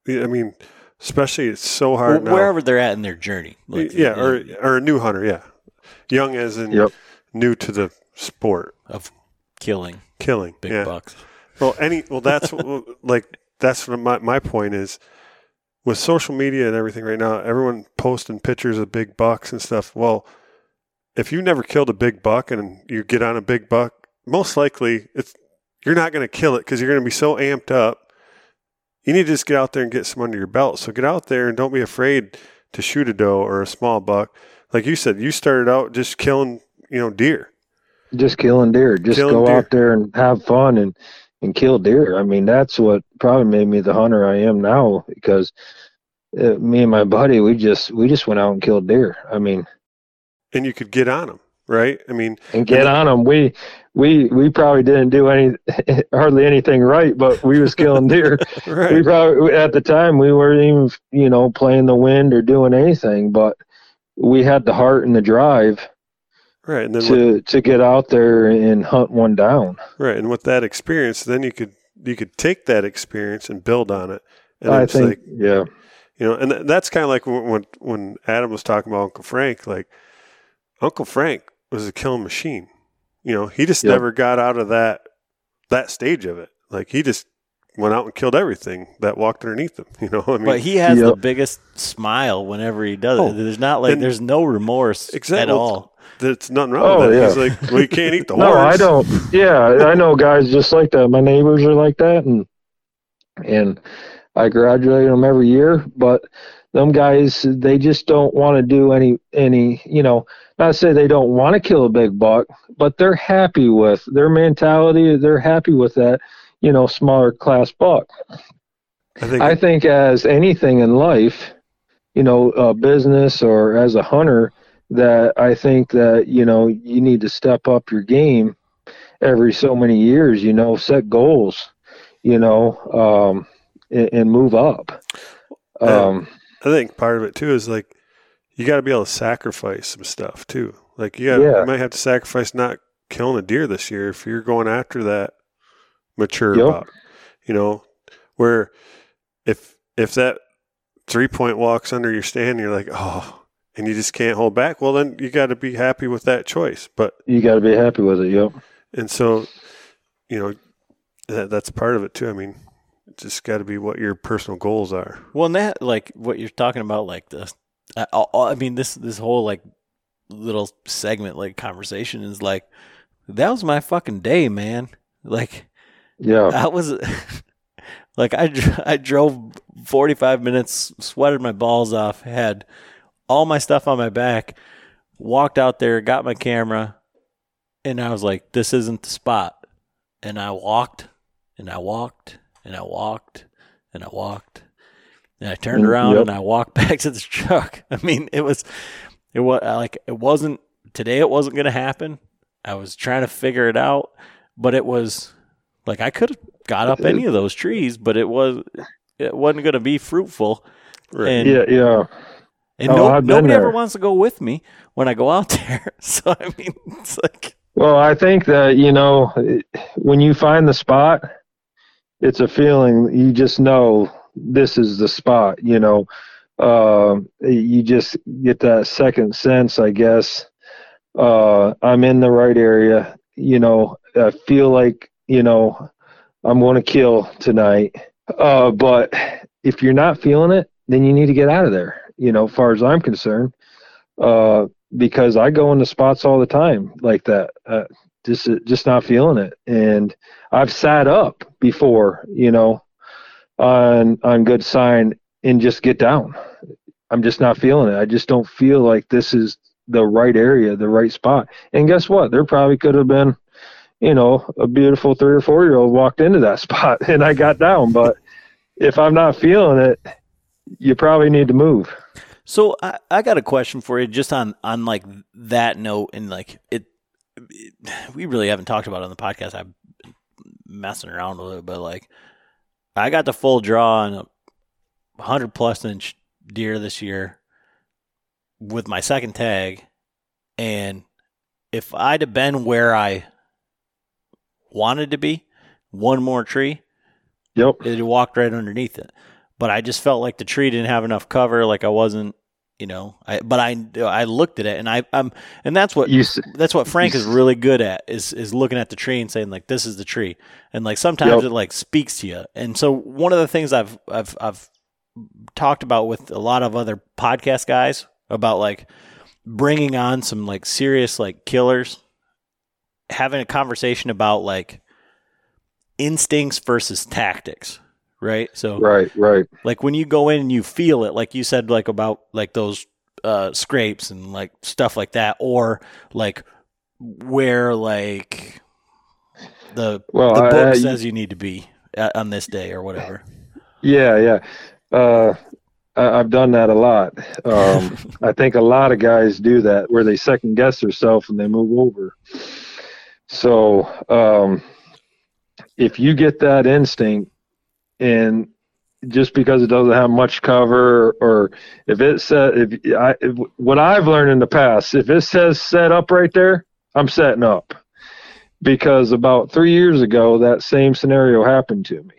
I mean, especially it's so hard Well, now. wherever they're at in their journey like, yeah, you or or a new hunter. Yeah, young as in Yep. new to the sport, of killing killing. big yeah. bucks Well, any well, that's [laughs] like that's what my my point is with social media and everything right now. Everyone posting pictures of big bucks and stuff. Well, if you never killed a big buck and you get on a big buck, most likely it's you're not going to kill it because you're going to be so amped up. You need to just get out there and get some under your belt. So get out there and don't be afraid to shoot a doe or a small buck. Like you said, you started out just killing, you know, deer. just killing deer. Just Killing go deer. out there and have fun and and kill deer. I mean, that's what probably made me the hunter I am now because uh, me and my buddy we just we just went out and killed deer. I mean, And you could get on them, right? I mean, and get on them. We we we probably didn't do any [laughs] hardly anything right, but we was killing deer. [laughs] we probably at the time we weren't even you know playing the wind or doing anything, but we had the heart and the drive right, and then with, to to get out there and hunt one down. right, and with that experience, then you could you could take that experience and build on it. And I think, like yeah, you know, and th- that's kind of like when, when when Adam was talking about Uncle Frank. Like Uncle Frank was a killing machine. You know, he just Yep. never got out of that that stage of it. Like he just went out and killed everything that walked underneath him. [laughs] You know, I mean, But he has the biggest smile whenever he does Oh, it. There's not like and- there's no remorse Exactly. at all. There's nothing wrong Oh, with that. yeah. He's like, well, you can't eat the [laughs] no, I don't. Yeah, I know guys just like that. My neighbors are like that, and and I graduate them every year. But them guys, they just don't want to do any any. You know, not to say they don't want to kill a big buck, but they're happy with their mentality. They're happy with that. You know, smaller class buck. I think I think as anything in life, you know, a business or as a hunter, that I think that you know you need to step up your game every so many years. You know, set goals. You know, um, and, and move up. Um, I think part of it too is like you got to be able to sacrifice some stuff too. Like you, gotta, Yeah. you might have to sacrifice not killing a deer this year if you're going after that mature Yep. buck. You know, where if if that three point walks under your stand, you're like, oh, and you just can't hold back. Well, then you got to be happy with that choice. But you got to be happy with it. Yep. and so, you know, that that's part of it too. I mean, it's just got to be what your personal goals are. Well, and that like what you're talking about, like the, I, I I mean this this whole like little segment like conversation is like that was my fucking day, man. Like Yeah. I was [laughs] like I I drove 45 minutes, sweated my balls off, had all my stuff on my back, walked out there, got my camera, and I was like, this isn't the spot. And I walked and I walked and I walked and I walked and I turned Mm, around yep. and I walked [laughs] back to the truck. I mean, it was it was like it wasn't today it wasn't going to happen. I was trying to figure it out, but it was like I could have got up any of those trees, but it was it wasn't going to be fruitful. Right. And Yeah. Yeah. And Oh, no, I've been nobody ever wants to go with me when I go out [laughs] there. So I mean, it's like Well, I think that you know when you find the spot, it's a feeling. You just know this is the spot. You know, Um you just get that second sense, I guess. Uh, I'm in the right area. You know, I feel like you know I'm going to kill tonight. Uh, but if you're not feeling it, then you need to get out of there. You know, far as I'm concerned. Uh, because I go into spots all the time like that. Uh, just just not feeling it, and I've sat up before, you know, on on good sign and just get down. I'm just not feeling it. I just don't feel like this is the right area, the right spot. And guess what? There probably could have been, you know, a beautiful three or four year old walked into that [laughs] spot and I got down. But if I'm not feeling it, you probably need to move. So I, I got a question for you, just on on like that note, and like it, it- we really haven't talked about it on the podcast. I'm messing around a little bit. Like I got the full draw on a hundred plus inch deer this year with my second tag, and if I'd have been where I wanted to be, one more tree, Yep. it walked right underneath it. But I just felt like the tree didn't have enough cover. Like I wasn't, you know. I but I I looked at it and I I'm and that's what You that's what Frank you is really good at is is looking at the tree and saying like this is the tree and like sometimes Yep. it like speaks to you. And so one of the things I've I've I've talked about with a lot of other podcast guys about like bringing on some like serious like killers having a conversation about like instincts versus tactics right so Right, right. like when you go in and you feel it like you said like about like those uh scrapes and like stuff like that or like where like the Well, the book I- says you need to be uh, on this day or whatever Yeah, yeah. Uh, I, I've done that a lot. Um, [laughs] I think a lot of guys do that where they second guess themselves and they move over. So um, if you get that instinct and just because it doesn't have much cover, or if it says if I if, what I've learned in the past, if it says set up right there, I'm setting up. Because about three years ago, that same scenario happened to me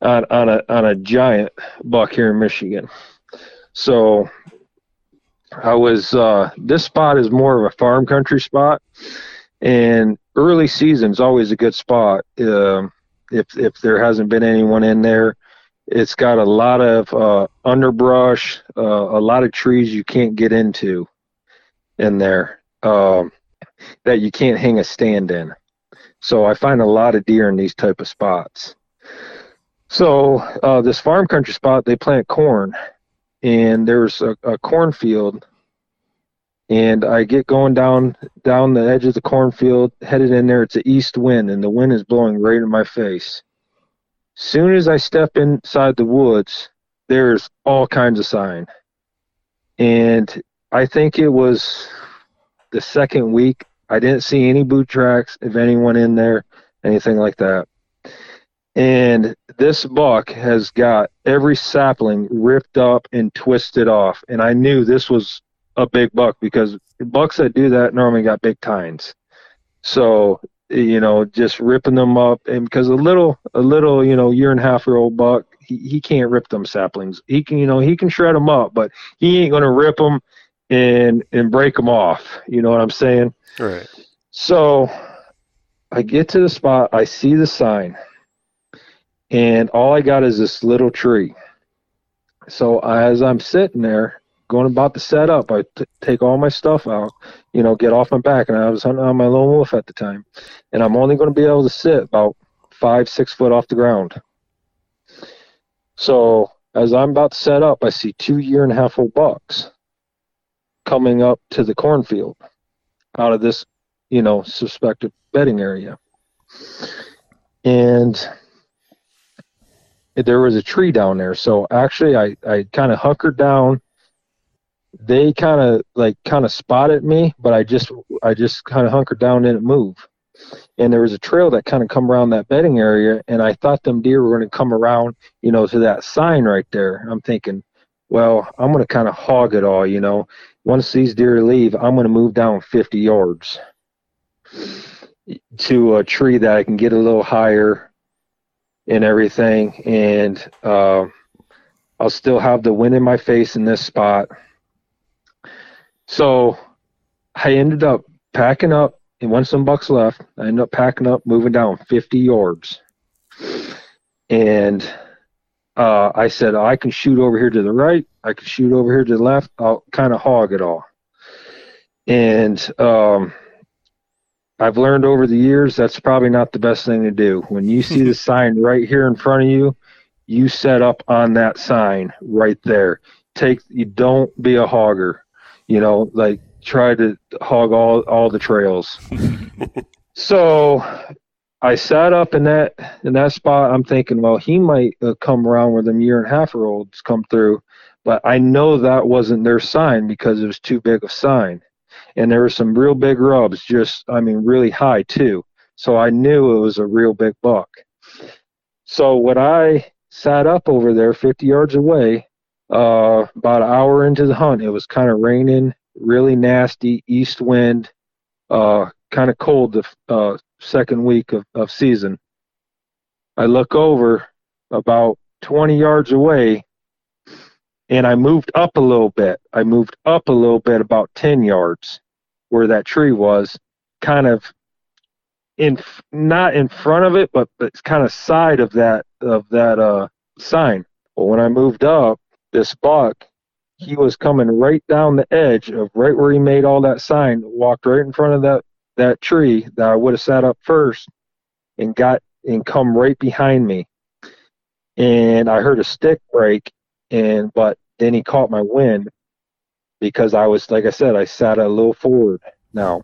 on on a on a giant buck here in Michigan. So I was uh, this spot is more of a farm country spot, and early season's always a good spot. Um, if if there hasn't been anyone in there, it's got a lot of uh, underbrush, uh, a lot of trees you can't get into in there um, that you can't hang a stand in. So I find a lot of deer in these type of spots. So uh, this farm country spot, they plant corn, and there's a, a cornfield, and I get going down down the edge of the cornfield, headed in there. It's an east wind, and the wind is blowing right in my face. Soon as I step inside the woods, there's all kinds of sign, and I think it was the second week. I didn't see any boot tracks of anyone in there, anything like that and this buck has got every sapling ripped up and twisted off and i knew this was a big buck because bucks that do that normally got big tines so you know just ripping them up and because a little a little you know year and a half year old buck he, he can't rip them saplings he can you know he can shred them up but he ain't gonna rip them and and break them off you know what i'm saying Right. so i get to the spot i see the sign and all I got is this little tree. So as I'm sitting there, going about to set up, I t- take all my stuff out, you know, get off my back, and I was hunting on my lone wolf at the time, and I'm only going to be able to sit about five, six foot off the ground. So as I'm about to set up, I see two year and a half old bucks coming up to the cornfield out of this, you know, suspected bedding area. And there was a tree down there. So actually, I, I kind of hunkered down. They kind of like kind of spotted me, but I just I just kind of hunkered down and didn't move. And there was a trail that kind of come around that bedding area, and I thought them deer were going to come around, you know, to that sign right there. I'm thinking, well, I'm going to kind of hog it all, you know. Once these deer leave, I'm going to move down 50 yards to a tree that I can get a little higher and everything, and uh, I'll still have the wind in my face in this spot. So I ended up packing up, and once some bucks left, I ended up packing up, moving down 50 yards, and uh, I said I can shoot over here to the right, I can shoot over here to the left. I'll kind of hog it all, and um, I've learned over the years that's probably not the best thing to do. When you see the [laughs] sign right here in front of you, you set up on that sign right there. Take you don't be a hogger. You know, like try to hog all all the trails. [laughs] so I sat up in that in that spot. I'm thinking, well, he might uh, come around where them year and a half year olds come through, but I know that wasn't their sign because it was too big a sign and there were some real big rubs, just I mean really high too. So I knew it was a real big buck. So when I sat up over there 50 yards away, uh, about an hour into the hunt, it was kind of raining, really nasty east wind, uh, kind of cold the uh, second week of, of season. I look over about 20 yards away and I moved up a little bit. I moved up a little bit, about 10 yards where that tree was, kind of in not in front of it, but but kind of side of that of that uh sign. Well, when I moved up, this buck, he was coming right down the edge of right where he made all that sign, walked right in front of that that tree that I would have sat up first, and got and come right behind me. And I heard a stick break, and but then he caught my wind because I was like I said, I sat a little forward now.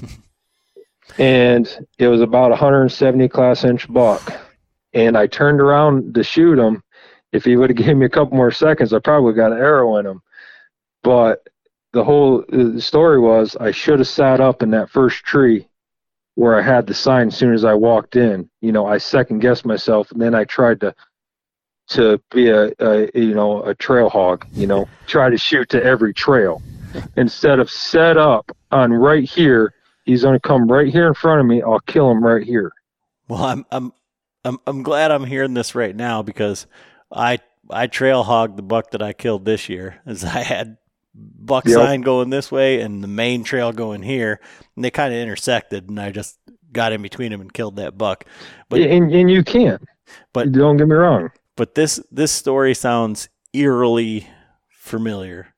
[laughs] and it was about a 170 class inch buck. And I turned around to shoot him. If he would have [laughs] given me a couple more seconds, I probably got an arrow in him. But the whole uh, the story was I should have sat up in that first tree where I had the sign as soon as I walked in. You know, I second guessed myself and then I tried to to be a, a you know a trail hog. You know, try to shoot to every trail instead of set up on right here. He's gonna come right here in front of me. I'll kill him right here. Well, I'm I'm I'm I'm glad I'm hearing this right now because I I trail hogged the buck that I killed this year [laughs] as I had buck Yep. sign going this way and the main trail going here and they kind of intersected and I just got in between them and killed that buck. But and and you can. But- don't get me wrong. but this this story sounds eerily familiar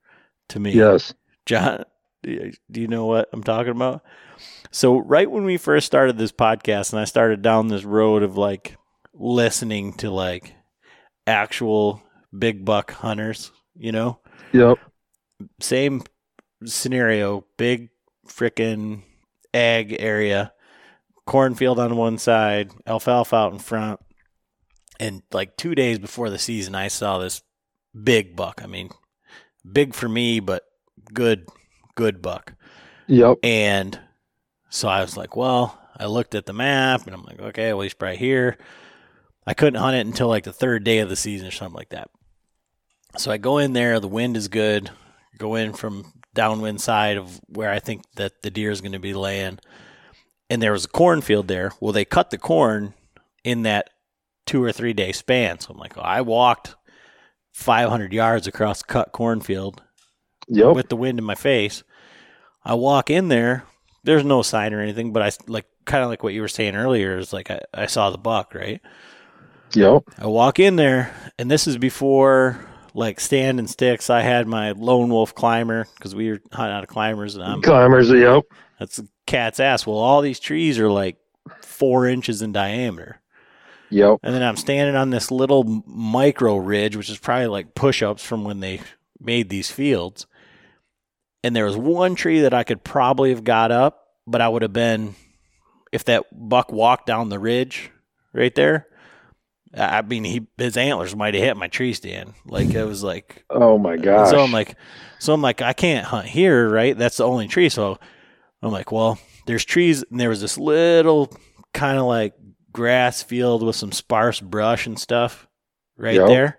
to me. Yes. John, do you know what I'm talking about? So, right when we first started this podcast, and I started down this road of like listening to like actual big buck hunters, you know, Yep. same scenario, big frickin' ag area, cornfield on one side, alfalfa out in front. And like two days before the season, I saw this big buck. I mean, big for me, but good, good buck. Yep. And so I was like, well, I looked at the map and I'm like, okay, well, he's probably here. I couldn't hunt it until like the third day of the season or something like that. So I go in there, the wind is good. Go in from downwind side of where I think that the deer is going to be laying. And there was a cornfield there. Well, they cut the corn in that two or three day span. So I'm like, I walked 500 yards across cut cornfield Yep. with the wind in my face. I walk in there. There's no sign or anything, but I like kind of like what you were saying earlier is like I, I saw the buck, right? Yep. I walk in there, and this is before like stand and sticks. I had my lone wolf climber because we were hunting out of climbers, and I'm Climbers. Yep. that's a cat's ass. Well, all these trees are like four inches in diameter. Yep. And then I'm standing on this little micro ridge, which is probably like push ups from when they made these fields. And there was one tree that I could probably have got up, but I would have been, if that buck walked down the ridge right there, I mean, he his antlers might have hit my tree stand. Like it was like Oh my god. so I'm like, so I'm like, I can't hunt here, right? That's the only tree. So I'm like, well, there's trees, and there was this little kind of like grass field with some sparse brush and stuff right Yep. there.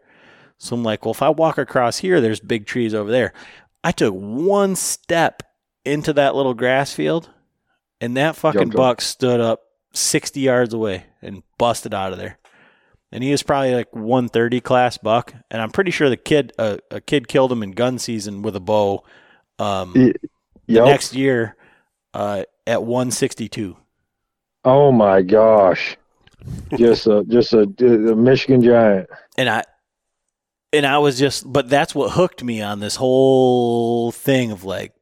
So I'm like, well, if I walk across here, there's big trees over there. I took one step into that little grass field, and that fucking buck stood up 60 yards away and busted out of there. And he was probably like 130 class buck, and I'm pretty sure the kid, uh, a kid, killed him in gun season with a bow. Um, Y- the next year, uh, at 162. Oh my gosh. just a just a, a Michigan giant. and I and I was just but that's what hooked me on this whole thing of like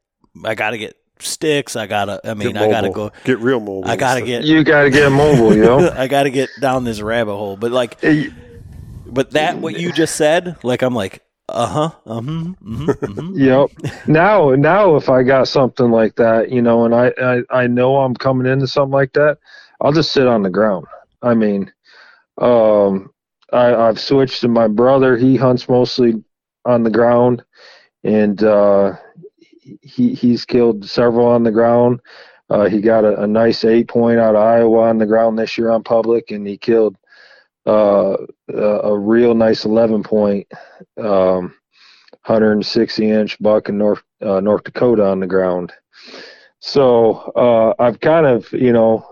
I got to get sticks, I got to I mean, I got to go Get real mobile. I got to and get You got to get mobile, you [laughs] know. I got to get down this rabbit hole. But like Hey, but that what you just said, like I'm like, "Uh-huh. Uh-huh. mhm, mhm." Yep. Now, now, if I got something like that, you know, and I, I, I know I'm coming into something like that, I'll just sit on the ground. I mean, um, I, I've switched to my brother. He hunts mostly on the ground, and uh, he he's killed several on the ground. Uh, he got a, a nice eight point out of Iowa on the ground this year on public, and he killed uh, a, a real nice 11 point. Um, 160 inch buck in North uh, North Dakota on the ground. So uh, I've kind of you know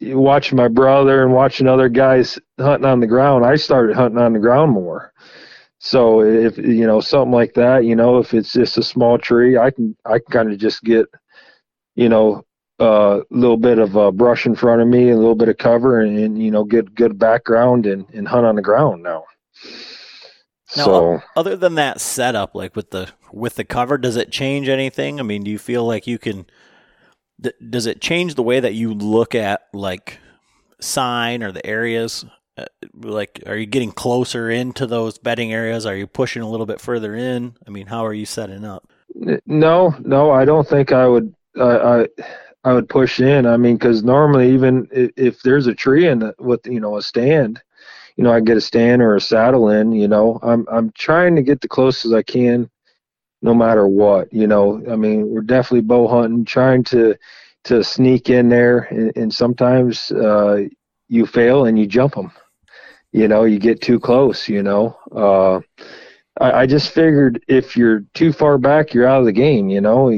watching my brother and watching other guys hunting on the ground. I started hunting on the ground more. So if you know something like that, you know, if it's just a small tree, I can I can kind of just get you know a little bit of uh, brush in front of me, a little bit of cover, and, and you know get good background and, and hunt on the ground now. Now, so other than that setup like with the with the cover, does it change anything? I mean, do you feel like you can th- does it change the way that you look at like sign or the areas uh, like are you getting closer into those bedding areas are you pushing a little bit further in i mean how are you setting up No, no, I don't think I would. Uh, I I would push in. I mean, because normally, even if, if there's a tree in the, with you know a stand, you know, I get a stand or a saddle in. You know, I'm I'm trying to get the closest I can, no matter what. You know, I mean, we're definitely bow hunting, trying to to sneak in there, and, and sometimes uh, you fail and you jump them. You know, you get too close, you know. Uh, I, I just figured if you're too far back, you're out of the game, you know.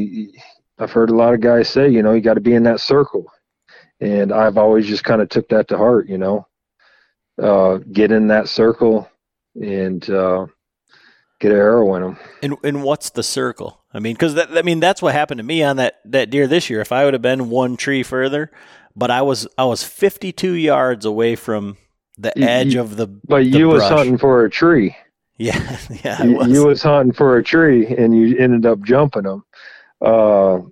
I've heard a lot of guys say, you know, you got to be in that circle. And I've always just kind of took that to heart, you know. Uh, get in that circle and uh, get an arrow in them. And and what's the circle? I mean, because that I mean that's what happened to me on that that deer this year. If I would have been one tree further, but I was I was 52 yards away from the edge you- of the. But the you was hunting for a tree. [laughs] Yeah, yeah. You, was. you was hunting for a tree and you ended up jumping them. Uh,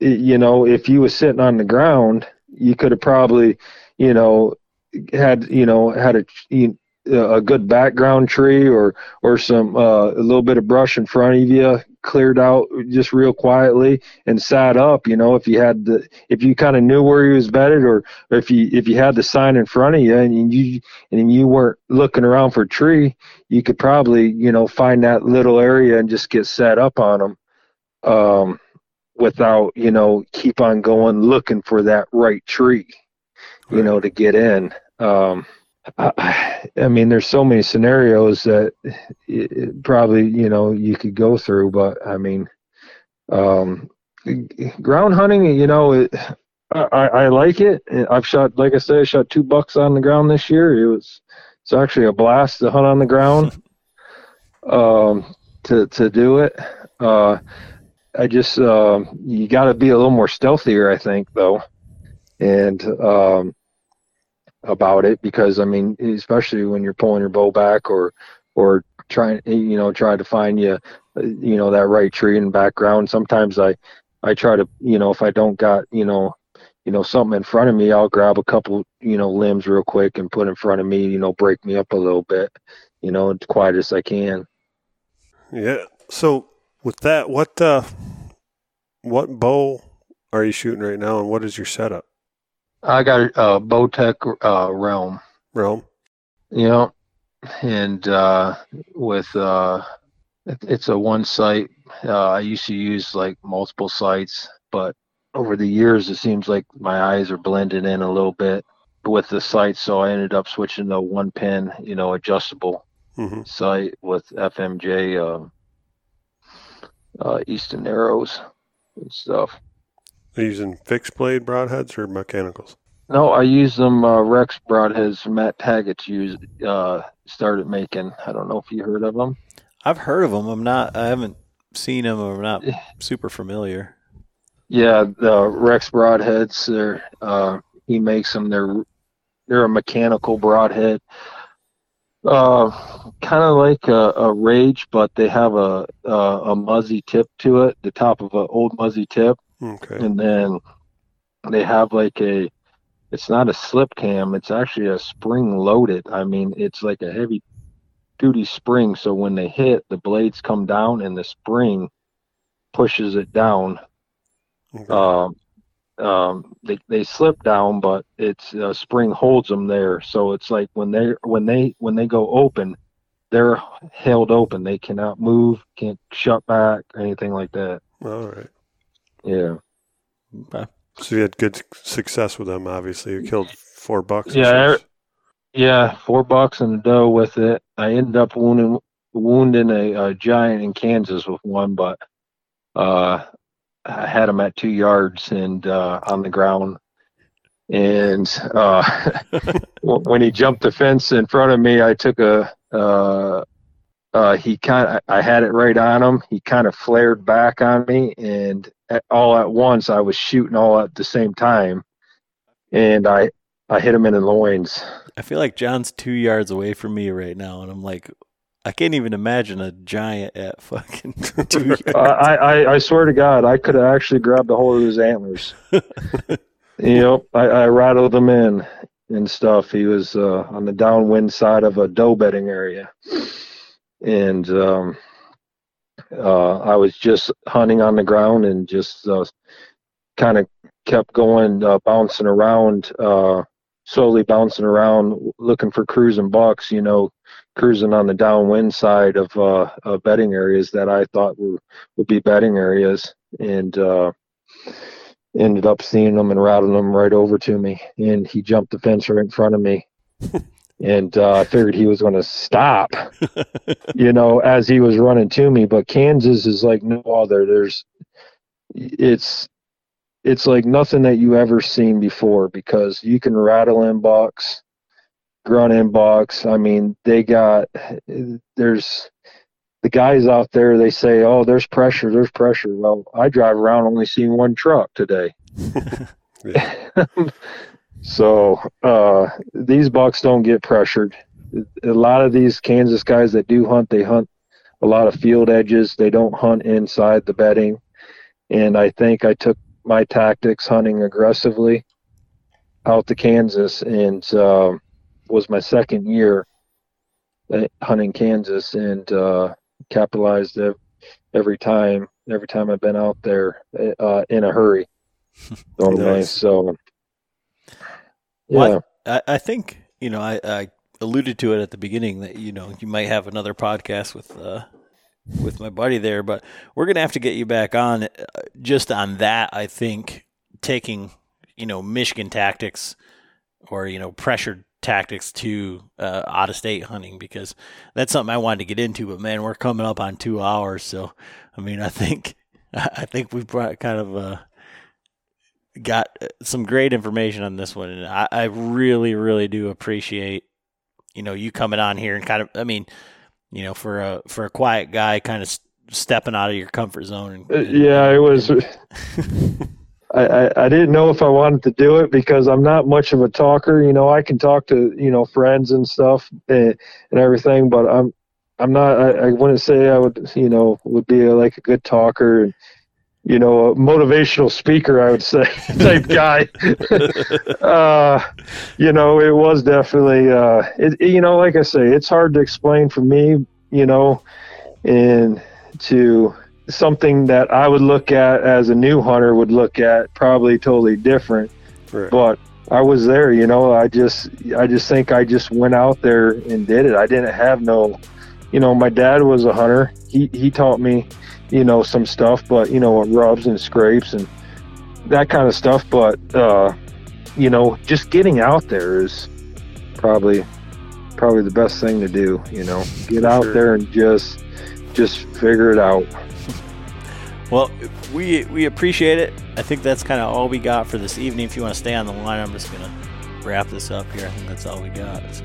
you know, if you was sitting on the ground, you could have probably, you know, had you know had a you- a good background tree or or some uh, a little bit of brush in front of you, cleared out just real quietly and sat up. You know, if you had the if you kind of knew where he was bedded or if you if you had the sign in front of you and you and you weren't looking around for a tree, you could probably you know find that little area and just get set up on them um, without you know keep on going looking for that right tree you know to get in um, I, I mean there's so many scenarios that it, it probably you know you could go through but i mean um, ground hunting you know it, I, I like it. I've shot like i said i shot two bucks on the ground this year. It was it's actually a blast to hunt on the ground [laughs] um, to to do it. Uh, I just um, you got to be a little more stealthier, I think, though, and um, about it because I mean, especially when you're pulling your bow back or or trying, you know, trying to find you, uh, you know, that right tree in background. Sometimes I I try to, you know, if I don't got, you know. You know, something in front of me, I'll grab a couple, you know, limbs real quick and put in front of me, you know, break me up a little bit, you know, as quiet as I can. Yeah. So with that, what uh, what bow are you shooting right now, and what is your setup? I got a uh, Bowtech uh, Realm, Realm. you know, and uh, with uh, it- it's a one sight. Uh, I used to use like multiple sights, but over the years, it seems like my eyes are blending in a little bit with the sights. So I ended up switching to one pin, you know, adjustable hmm sight with FMJ um, uh, Easton arrows and stuff. Are you using fixed blade broadheads or mechanicals? No, I use them uh, Rex broadheads Matt Taggart's used uh, started making. I don't know if you heard of them. I've heard of them. I'm not. I haven't seen them. I'm not super familiar. Yeah, the Rex broadheads. They're uh, he makes them. They're they're a mechanical broadhead, uh, kind of like a, a Rage, but they have a, a a muzzy tip to it, the top of an old muzzy tip, Okay. and then they have like a. It's not a slip cam. It's actually a spring loaded. I mean, it's like a heavy duty spring. So when they hit, the blades come down, and the spring pushes it down okay. um, um, they they slip down, but it's uh, spring holds them there. So it's like when they when they when they go open, they're held open. They cannot move, can't shut back, anything like that. All right. Yeah, Okay. So you had good success with them. Obviously, you killed four bucks. Yeah, or yeah. Four bucks and a doe with it. I ended up wounding wounding a, a giant in Kansas with one, but uh, I had him at two yards and uh, on the ground. And uh, [laughs] [laughs] when he jumped the fence in front of me, I took a. Uh, he kind of, I had it right on him. He kind of flared back on me, and at, all at once, I was shooting all at the same time, and I, I hit him in the loins. I feel like John's two yards away from me right now, and I'm like, I can't even imagine a giant at [laughs] fucking two [laughs] yards. I, I, I swear to God, I could have actually grabbed a hold of his antlers. [laughs] you know, I, I rattled him in and stuff. He was uh, on the downwind side of a doe bedding area, and um, uh, I was just hunting on the ground and just uh, kind of kept going, uh, bouncing around, uh, slowly bouncing around, looking for cruising bucks. You know, cruising on the downwind side of uh, uh, bedding areas that I thought were would be bedding areas, and ended up seeing them and routing them right over to me. And he jumped the fence right in front of me. [laughs] and uh, I figured he was going to stop, [laughs] you know, as he was running to me. But Kansas is like no other. There's, it's, it's like nothing that you ever seen before because you can rattle in bucks, grunt in bucks. I mean, they got there's the guys out there. They say, "Oh, there's pressure, there's pressure." Well, I drive around only seeing one truck today. [laughs] [laughs] So uh, these bucks don't get pressured. A lot of these Kansas guys that do hunt, they hunt a lot of field edges. They don't hunt inside the bedding. And I think I took my tactics hunting aggressively out to Kansas and uh, was my second year hunting Kansas and uh, capitalized every time. Every time I've been out there uh, in a hurry. [laughs] nice. So yeah. Well, I, I, think you know I, I, alluded to it at the beginning that you know you might have another podcast with uh, with my buddy there, but we're gonna have to get you back on uh, just on that. I think taking you know Michigan tactics or you know pressured tactics to uh, out of state hunting because that's something I wanted to get into. But man, we're coming up on two hours, so I mean I think [laughs] I think we've brought kind of uh, got uh, some great information on this one, and I, I really, really do appreciate you know you coming on here and kind of. I mean, you know, for a for a quiet guy, kind of stepping out of your comfort zone. And, uh, and yeah, it was. [laughs] [laughs] I, I, I didn't know if I wanted to do it because I'm not much of a talker. You know, I can talk to you know friends and stuff and, and everything, but I'm I'm not. I, I wouldn't say I would you know would be a, like a good talker and you know, a motivational speaker, I would say, [laughs] type guy. [laughs] uh, you know, it was definitely, uh, it, you know, like I say, it's hard to explain for me, you know, and to something that I would look at as a new hunter would look at probably totally different. Right. But I was there, you know, I just, I just think I just went out there and did it. I didn't have no, you know, my dad was a hunter. He, he taught me, you know, some stuff, but you know, rubs and scrapes and that kind of stuff. But uh, you know, just getting out there is probably probably the best thing to do. You know, get out sure. there and just just figure it out. [laughs] Well, we we appreciate it. I think that's kind of all we got for this evening. If you want to stay on the line, I'm just gonna wrap this up here. I think that's all we got. So.